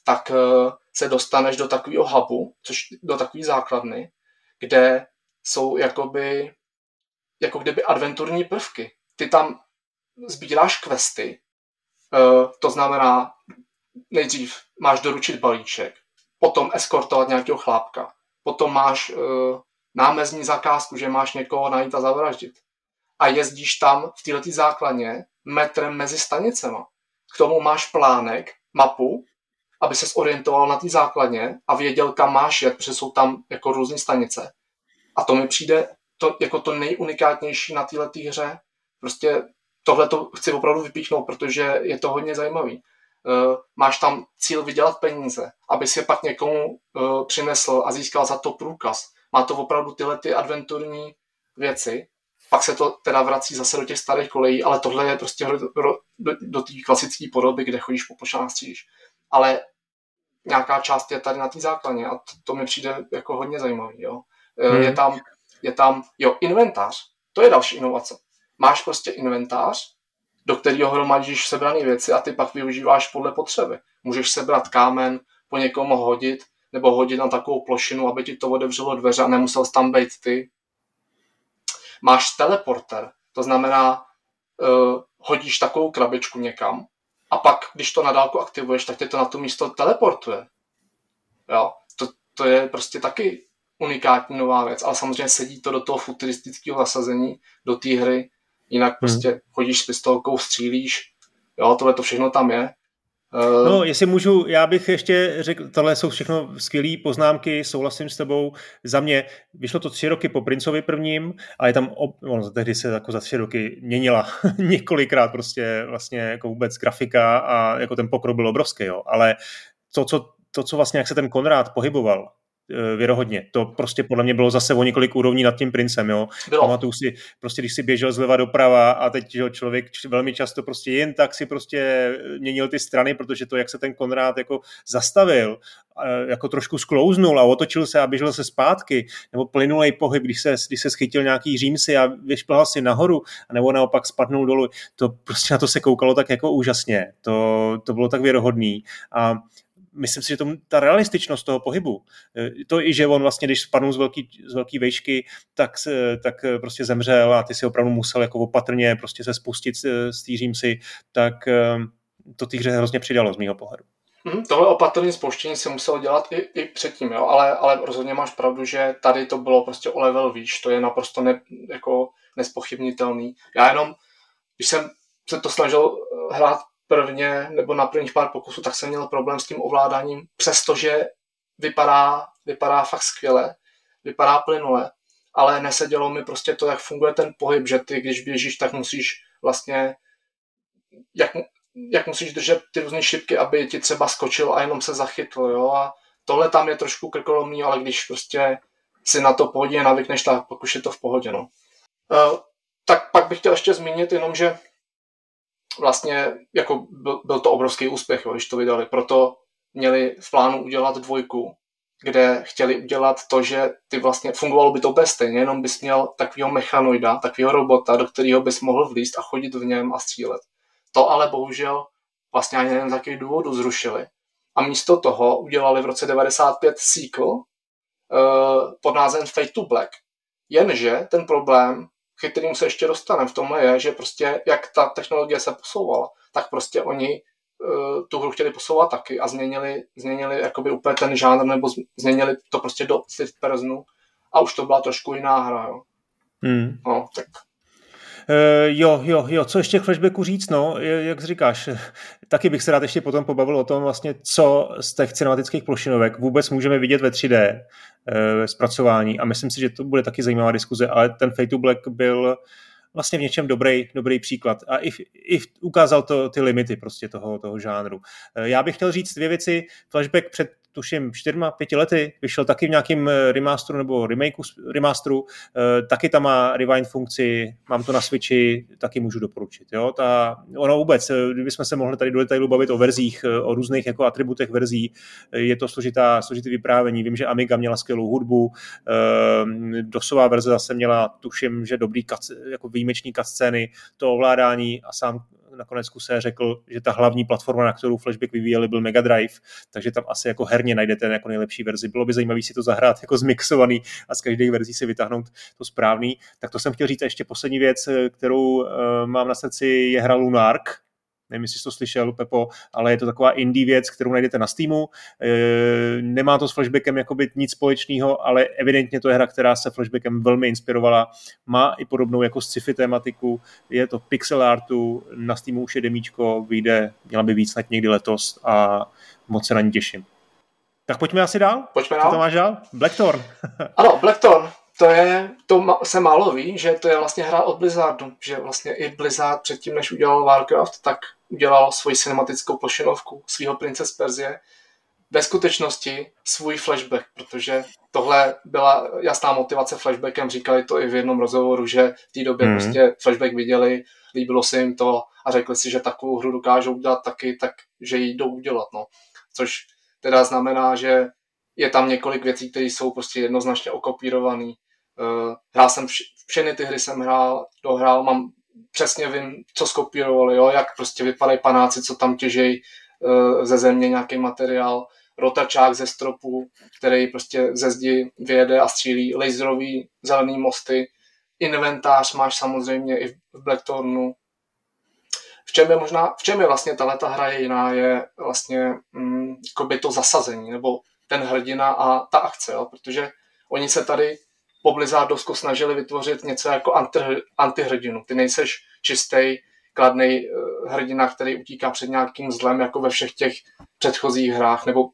tak uh, se dostaneš do takového hubu, což do takové základny, kde jsou jakoby, jako kdyby adventurní prvky. Ty tam sbíráš questy, eh, to znamená, nejdřív máš doručit balíček, potom eskortovat nějakého chlápka, potom máš eh, námezní zakázku, že máš někoho najít a zavraždit. A jezdíš tam v této základně metrem mezi stanicema. K tomu máš plánek, mapu, aby se orientoval na té základně a věděl, kam máš jet, protože jsou tam jako různé stanice. A to mi přijde to, jako to nejunikátnější na této hře. Prostě tohle to chci opravdu vypíchnout, protože je to hodně zajímavý. Uh, máš tam cíl vydělat peníze, aby si je pak někomu uh, přinesl a získal za to průkaz. Má to opravdu tyhle ty adventurní věci pak se to teda vrací zase do těch starých kolejí, ale tohle je prostě do, do, do té klasické podoby, kde chodíš po střílíš. Ale nějaká část je tady na té základně a to, to mi přijde jako hodně zajímavý. Jo. E, hmm. Je, tam, je tam, jo, inventář, to je další inovace. Máš prostě inventář, do kterého hromadíš sebrané věci a ty pak využíváš podle potřeby. Můžeš sebrat kámen, po někom hodit, nebo hodit na takovou plošinu, aby ti to otevřelo dveře a nemusel tam být ty. Máš teleporter, to znamená, uh, hodíš takovou krabičku někam a pak, když to na dálku aktivuješ, tak tě to na to místo teleportuje. Jo, to, to je prostě taky unikátní nová věc, ale samozřejmě sedí to do toho futuristického zasazení, do té hry, jinak hmm. prostě chodíš s pistolkou, střílíš, jo, tohle to všechno tam je. Uh, no, jestli můžu, já bych ještě řekl, tohle jsou všechno skvělé poznámky, souhlasím s tebou. Za mě vyšlo to tři roky po Princovi prvním, ale je tam, on tehdy se jako za tři roky měnila několikrát prostě vlastně jako vůbec grafika a jako ten pokrok byl obrovský, jo. Ale to, co, to, co vlastně, jak se ten Konrád pohyboval, Eh, věrohodně. To prostě podle mě bylo zase o několik úrovní nad tím princem, jo. Bylo. Pamatuju si, prostě když si běžel zleva doprava a teď že člověk velmi často prostě jen tak si prostě měnil ty strany, protože to, jak se ten Konrád jako zastavil, jako trošku sklouznul a otočil se a běžel se zpátky, nebo plynulej pohyb, když se, když se schytil nějaký římsy a vyšplhal si nahoru, nebo naopak spadnul dolů, to prostě na to se koukalo tak jako úžasně. To, to bylo tak věrohodný. A myslím si, že tomu, ta realističnost toho pohybu, eh, to i, že on vlastně, když spadnul z velký, z velký vejšky, tak, tak eh, prostě zemřel a ty si opravdu musel jako opatrně prostě se spustit, stýřím si, tak eh, to té hře hrozně přidalo z mého pohledu. Hmm, tohle opatrné spouštění se muselo dělat i, i předtím, jo? Ale, ale rozhodně máš pravdu, že tady to bylo prostě o level výš, to je naprosto ne, jako nespochybnitelný. Já jenom, když jsem se to snažil hrát prvně nebo na prvních pár pokusů, tak jsem měl problém s tím ovládáním, přestože vypadá, vypadá fakt skvěle, vypadá plynule, ale nesedělo mi prostě to, jak funguje ten pohyb, že ty, když běžíš, tak musíš vlastně, jak, jak musíš držet ty různé šipky, aby ti třeba skočil a jenom se zachytl, jo, a tohle tam je trošku krkolomný, ale když prostě si na to pohodě navykneš, tak pak už je to v pohodě, no. Uh, tak pak bych chtěl ještě zmínit jenom, že vlastně jako byl, byl to obrovský úspěch, jo, když to vydali. Proto měli v plánu udělat dvojku, kde chtěli udělat to, že ty vlastně fungovalo by to úplně stejně, jenom bys měl takového mechanoida, takového robota, do kterého bys mohl vlíst a chodit v něm a střílet. To ale bohužel vlastně ani nevím z jakých důvodů zrušili. A místo toho udělali v roce 95 sequel uh, pod názvem Fate to Black. Jenže ten problém ke kterým se ještě dostaneme v tomhle je, že prostě jak ta technologie se posouvala, tak prostě oni uh, tu hru chtěli posouvat taky a změnili, změnili jakoby úplně ten žánr nebo změnili to prostě do third personu a už to byla trošku jiná hra, jo. Hmm. No, tak Uh, jo, jo, jo, co ještě k flashbacku říct, no, jak říkáš, taky bych se rád ještě potom pobavil o tom vlastně, co z těch cinematických plošinovek vůbec můžeme vidět ve 3D uh, zpracování a myslím si, že to bude taky zajímavá diskuze, ale ten Fate to Black byl vlastně v něčem dobrý, dobrý příklad a i, i ukázal to ty limity prostě toho, toho žánru. Uh, já bych chtěl říct dvě věci. Flashback před tuším čtyřma, pěti lety, vyšel taky v nějakém eh, remasteru nebo remakeu remasteru, eh, taky tam má rewind funkci, mám to na Switchi, taky můžu doporučit. Jo? Ta, ono vůbec, eh, kdybychom se mohli tady do detailu bavit o verzích, o různých jako atributech verzí, je to složitá, složitý vyprávění. Vím, že Amiga měla skvělou hudbu, dosová verze zase měla, tuším, že dobrý jako výjimečný cutscény, to ovládání a sám nakonec kuse řekl, že ta hlavní platforma, na kterou Flashback vyvíjeli, byl Mega Drive, takže tam asi jako herně najdete jako nejlepší verzi. Bylo by zajímavé si to zahrát jako zmixovaný a z každé verzí si vytáhnout to správný. Tak to jsem chtěl říct a ještě poslední věc, kterou uh, mám na srdci, je hra Lunark, nevím, jestli jsi to slyšel, Pepo, ale je to taková indie věc, kterou najdete na Steamu. E, nemá to s flashbackem jakoby nic společného, ale evidentně to je hra, která se flashbackem velmi inspirovala. Má i podobnou jako sci-fi tematiku, je to pixel artu, na Steamu už je demíčko, vyjde, měla by víc snad někdy letos a moc se na ní těším. Tak pojďme asi dál. Pojďme dál. Co to máš dál? Blackthorn. ano, Blackthorn to je, to se málo ví, že to je vlastně hra od Blizzardu, že vlastně i Blizzard předtím, než udělal Warcraft, tak udělal svoji cinematickou plošinovku svého Prince z Perzie ve skutečnosti svůj flashback, protože tohle byla jasná motivace flashbackem, říkali to i v jednom rozhovoru, že v té době mm. prostě flashback viděli, líbilo se jim to a řekli si, že takovou hru dokážou udělat taky, tak že ji jdou udělat. No. Což teda znamená, že je tam několik věcí, které jsou prostě jednoznačně okopírované. Uh, hrál jsem všechny ty hry jsem hrál, dohrál, mám přesně vím, co skopírovali, jo, jak prostě vypadají panáci, co tam těžejí uh, ze země nějaký materiál, rotačák ze stropu, který prostě ze zdi vyjede a střílí, laserový zelený mosty, inventář máš samozřejmě i v Blackthornu. V čem je možná, v čem je vlastně ta hra je jiná, je vlastně mm, to zasazení, nebo ten hrdina a ta akce, jo? protože oni se tady po Blizzardovsku snažili vytvořit něco jako anti, antihrdinu. Ty nejseš čistý, kladný uh, hrdina, který utíká před nějakým zlem, jako ve všech těch předchozích hrách, nebo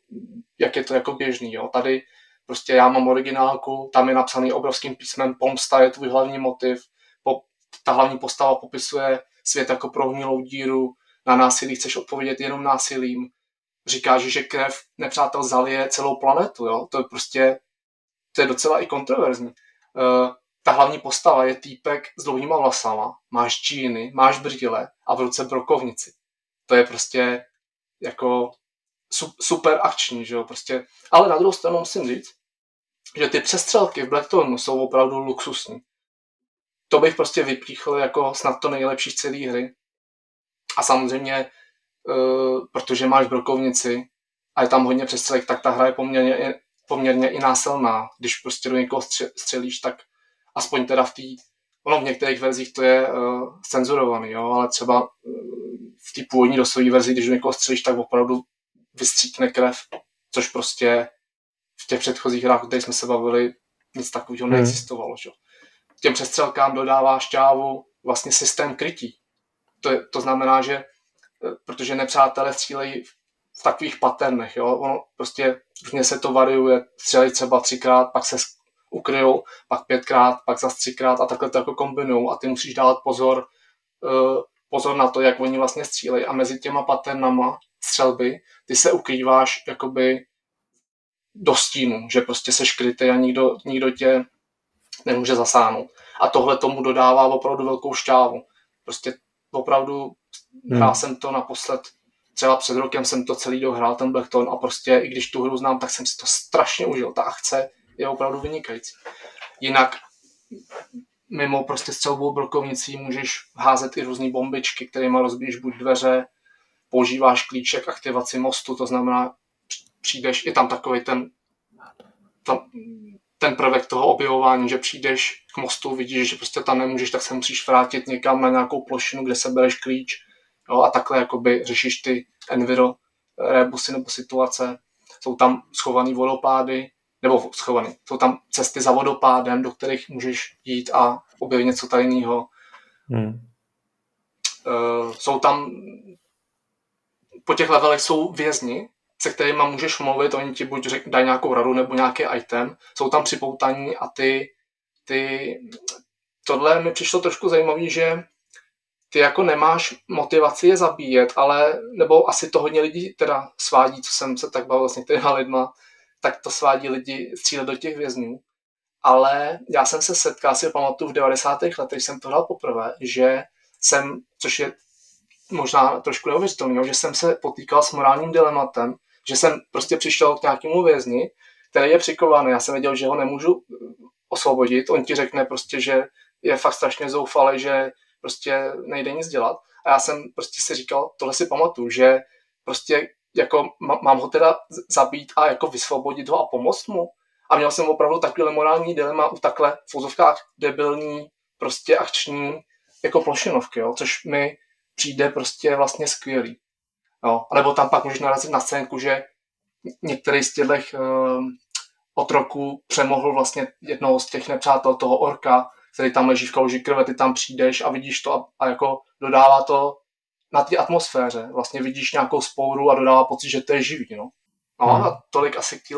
jak je to jako běžný. Jo? Tady prostě já mám originálku, tam je napsaný obrovským písmem pomsta je tvůj hlavní motiv, po, ta hlavní postava popisuje svět jako prohnilou díru, na násilí chceš odpovědět jenom násilím, říkáš, že krev nepřátel zalije celou planetu, jo? to je prostě, to je docela i kontroverzní. Uh, ta hlavní postava je týpek s dlouhýma vlasama, máš džíny, máš brýle a v ruce brokovnici. To je prostě jako super akční, že jo, prostě. Ale na druhou stranu musím říct, že ty přestřelky v Blackthornu jsou opravdu luxusní. To bych prostě vypíchl jako snad to nejlepší z celé hry. A samozřejmě Eh, protože máš brokovnici a je tam hodně přestřelek, tak ta hra je poměrně, poměrně i násilná. Když prostě do někoho střelíš, tak aspoň teda v té, ono v některých verzích to je uh, cenzurovaný, jo, ale třeba uh, v té původní dosové verzi, když do někoho střelíš, tak opravdu vystříkne krev, což prostě v těch předchozích hrách, kde jsme se bavili, nic takového hmm. neexistovalo. Že? Těm přestřelkám dodává šťávu vlastně systém krytí. To, je, to znamená, že protože nepřátelé střílejí v takových paternech, jo. Ono prostě různě se to variuje, střelí třeba třikrát, pak se ukryjou, pak pětkrát, pak zase třikrát a takhle to jako kombinují a ty musíš dávat pozor, uh, pozor na to, jak oni vlastně střílejí a mezi těma paternama střelby ty se ukrýváš jakoby do stínu, že prostě se škrytej a nikdo, nikdo tě nemůže zasáhnout. A tohle tomu dodává opravdu velkou šťávu. Prostě opravdu Hmm. Hrál jsem to naposled, třeba před rokem jsem to celý dohrál, ten Blackton a prostě i když tu hru znám, tak jsem si to strašně užil. Ta akce je opravdu vynikající. Jinak mimo prostě střelbou brokovnicí můžeš házet i různé bombičky, kterými rozbíjíš buď dveře, používáš klíček aktivaci mostu, to znamená, přijdeš, i tam takový ten, tam, ten prvek toho objevování, že přijdeš k mostu, vidíš, že prostě tam nemůžeš, tak se musíš vrátit někam na nějakou plošinu, kde se bereš klíč jo, a takhle jakoby řešíš ty enviro rebusy nebo situace. Jsou tam schované vodopády, nebo schované, jsou tam cesty za vodopádem, do kterých můžeš jít a objevit něco tajného. Hmm. Uh, jsou tam, po těch levelech jsou vězni, se kterými můžeš mluvit, oni ti buď řek, dají nějakou radu nebo nějaký item, jsou tam připoutaní a ty, ty tohle mi přišlo trošku zajímavé, že ty jako nemáš motivaci je zabíjet, ale, nebo asi to hodně lidí teda svádí, co jsem se tak bavil s některými lidma, tak to svádí lidi střílet do těch vězňů. Ale já jsem se setkal, si pamatuju, v 90. letech jsem to hrál poprvé, že jsem, což je možná trošku neuvěřitelný, že jsem se potýkal s morálním dilematem, že jsem prostě přišel k nějakému vězni, který je přikovaný. Já jsem věděl, že ho nemůžu osvobodit. On ti řekne prostě, že je fakt strašně zoufalý, že prostě nejde nic dělat. A já jsem prostě si říkal, tohle si pamatuju, že prostě jako mám ho teda zabít a jako vysvobodit ho a pomoct mu. A měl jsem opravdu takový morální dilema u takhle v fuzovkách debilní, prostě akční jako plošinovky, jo, což mi přijde prostě vlastně skvělý. Jo. A nebo tam pak můžeš narazit na scénku, že některý z těchto uh, otroků přemohl vlastně jednoho z těch nepřátel toho orka, který tam leží v kaluži krve, ty tam přijdeš a vidíš to a, a jako dodává to na té atmosféře. Vlastně vidíš nějakou spouru a dodává pocit, že to je živý, no. No hmm. a tolik asi k té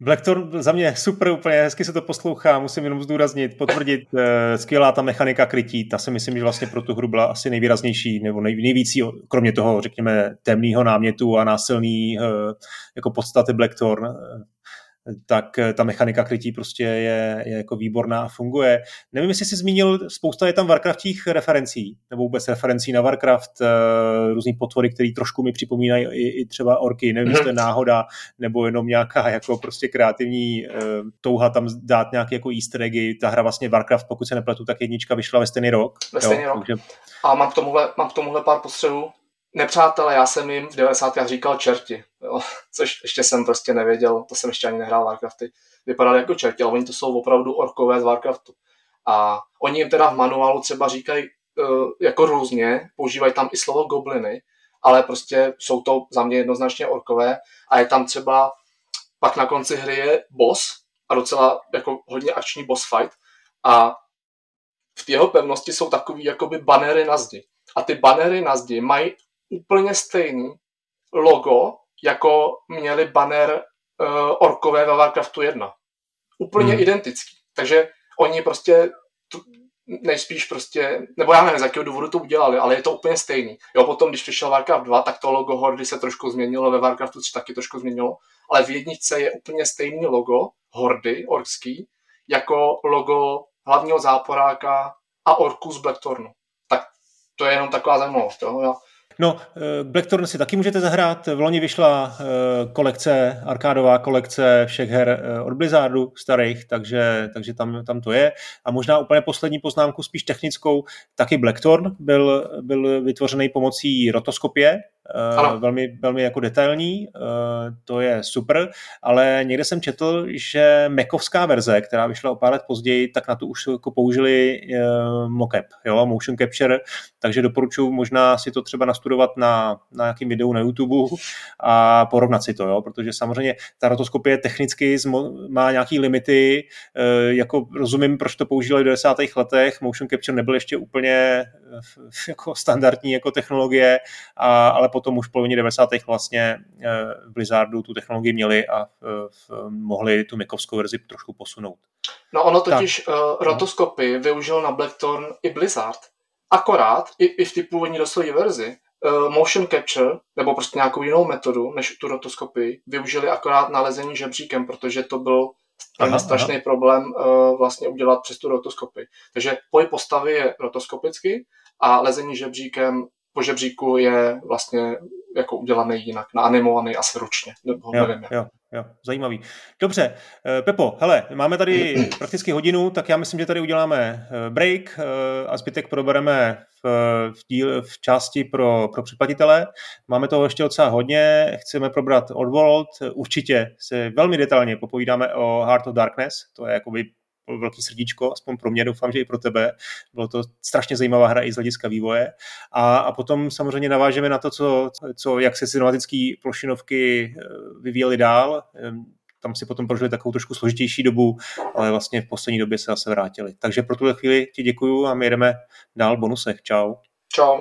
Blackthorn za mě super, úplně hezky se to poslouchá, musím jenom zdůraznit, potvrdit, eh, skvělá ta mechanika krytí, ta si myslím, že vlastně pro tu hru byla asi nejvýraznější, nebo nej, nejvíc, kromě toho, řekněme, temného námětu a násilný eh, jako podstaty Blackthorn, tak eh, ta mechanika krytí prostě je, je jako výborná a funguje. Nevím, jestli jsi zmínil, spousta je tam Warcraftích referencí, nebo vůbec referencí na Warcraft, uh, různý potvory, které trošku mi připomínají i, i třeba orky. Nevím, jestli to je mhm. náhoda, nebo jenom nějaká jako prostě kreativní uh, touha tam dát nějaké jako easter eggy. Ta hra vlastně Warcraft, pokud se nepletu, tak jednička vyšla ve stejný rok. Ve stejný jo, rok. Takže... A mám k tomuhle, mám k tomuhle pár postřehů nepřátelé, já jsem jim v 90. říkal čerti, jo, což ještě jsem prostě nevěděl, to jsem ještě ani nehrál Warcrafty. Vypadali jako čerti, ale oni to jsou opravdu orkové z Warcraftu. A oni jim teda v manuálu třeba říkají uh, jako různě, používají tam i slovo gobliny, ale prostě jsou to za mě jednoznačně orkové a je tam třeba pak na konci hry je boss a docela jako hodně akční boss fight a v jeho pevnosti jsou takový jakoby banery na zdi. A ty banery na zdi mají úplně stejný logo, jako měli banner uh, orkové ve Warcraftu 1. Úplně hmm. identický. Takže oni prostě tu, nejspíš prostě, nebo já nevím, z jakého důvodu to udělali, ale je to úplně stejný. Jo, potom, když přišel Warcraft 2, tak to logo Hordy se trošku změnilo, ve Warcraftu 3 taky trošku změnilo, ale v jedničce je úplně stejný logo Hordy, orkský, jako logo hlavního záporáka a orku z Blackthornu. Tak to je jenom taková zajímavost. Jo? No, eh, Blackthorn si taky můžete zahrát. V loni vyšla eh, kolekce, arkádová kolekce všech her eh, od Blizzardu starých, takže, takže tam, tam to je. A možná úplně poslední poznámku, spíš technickou, taky Blackthorn byl, byl vytvořený pomocí rotoskopie, ano. velmi, velmi jako detailní, to je super, ale někde jsem četl, že mekovská verze, která vyšla o pár let později, tak na to už jako použili mocap, jo, motion capture, takže doporučuji možná si to třeba nastudovat na, na nějakým videu na YouTube a porovnat si to, jo? protože samozřejmě ta rotoskopie technicky má nějaký limity, jako rozumím, proč to používali v 90. letech, motion capture nebyl ještě úplně jako standardní jako technologie, a, ale potom už v polovině 90. vlastně e, v Blizzardu tu technologii měli a mohli tu mikovskou verzi trošku posunout. No ono totiž tak. uh, rotoskopy využil na Blackthorn i Blizzard, Akorát i, i v ty původní doslové verzi uh, motion capture nebo prostě nějakou jinou metodu než tu rotoskopii využili akorát nalezení žebříkem, protože to byl aha, strašný aha. problém uh, vlastně udělat přes tu rotoskopii. Takže pohyb postavy je rotoskopicky a lezení žebříkem po žebříku je vlastně jako udělaný jinak, naanimovaný asi ručně. Nebo jo, nevím, jo, jo, zajímavý. Dobře, eh, Pepo, hele, máme tady prakticky hodinu, tak já myslím, že tady uděláme eh, break eh, a zbytek probereme v, v, díl, v části pro, pro předplatitele. Máme toho ještě docela hodně, chceme probrat Oddworld, určitě se velmi detailně popovídáme o Heart of Darkness, to je jakoby velký srdíčko, aspoň pro mě, doufám, že i pro tebe. Bylo to strašně zajímavá hra i z hlediska vývoje. A, a potom samozřejmě navážeme na to, co, co jak se cinematické plošinovky eh, vyvíjely dál. Ehm, tam si potom prožili takovou trošku složitější dobu, ale vlastně v poslední době se zase vrátili. Takže pro tuhle chvíli ti děkuju a my jedeme dál bonusech. Čau. Čau.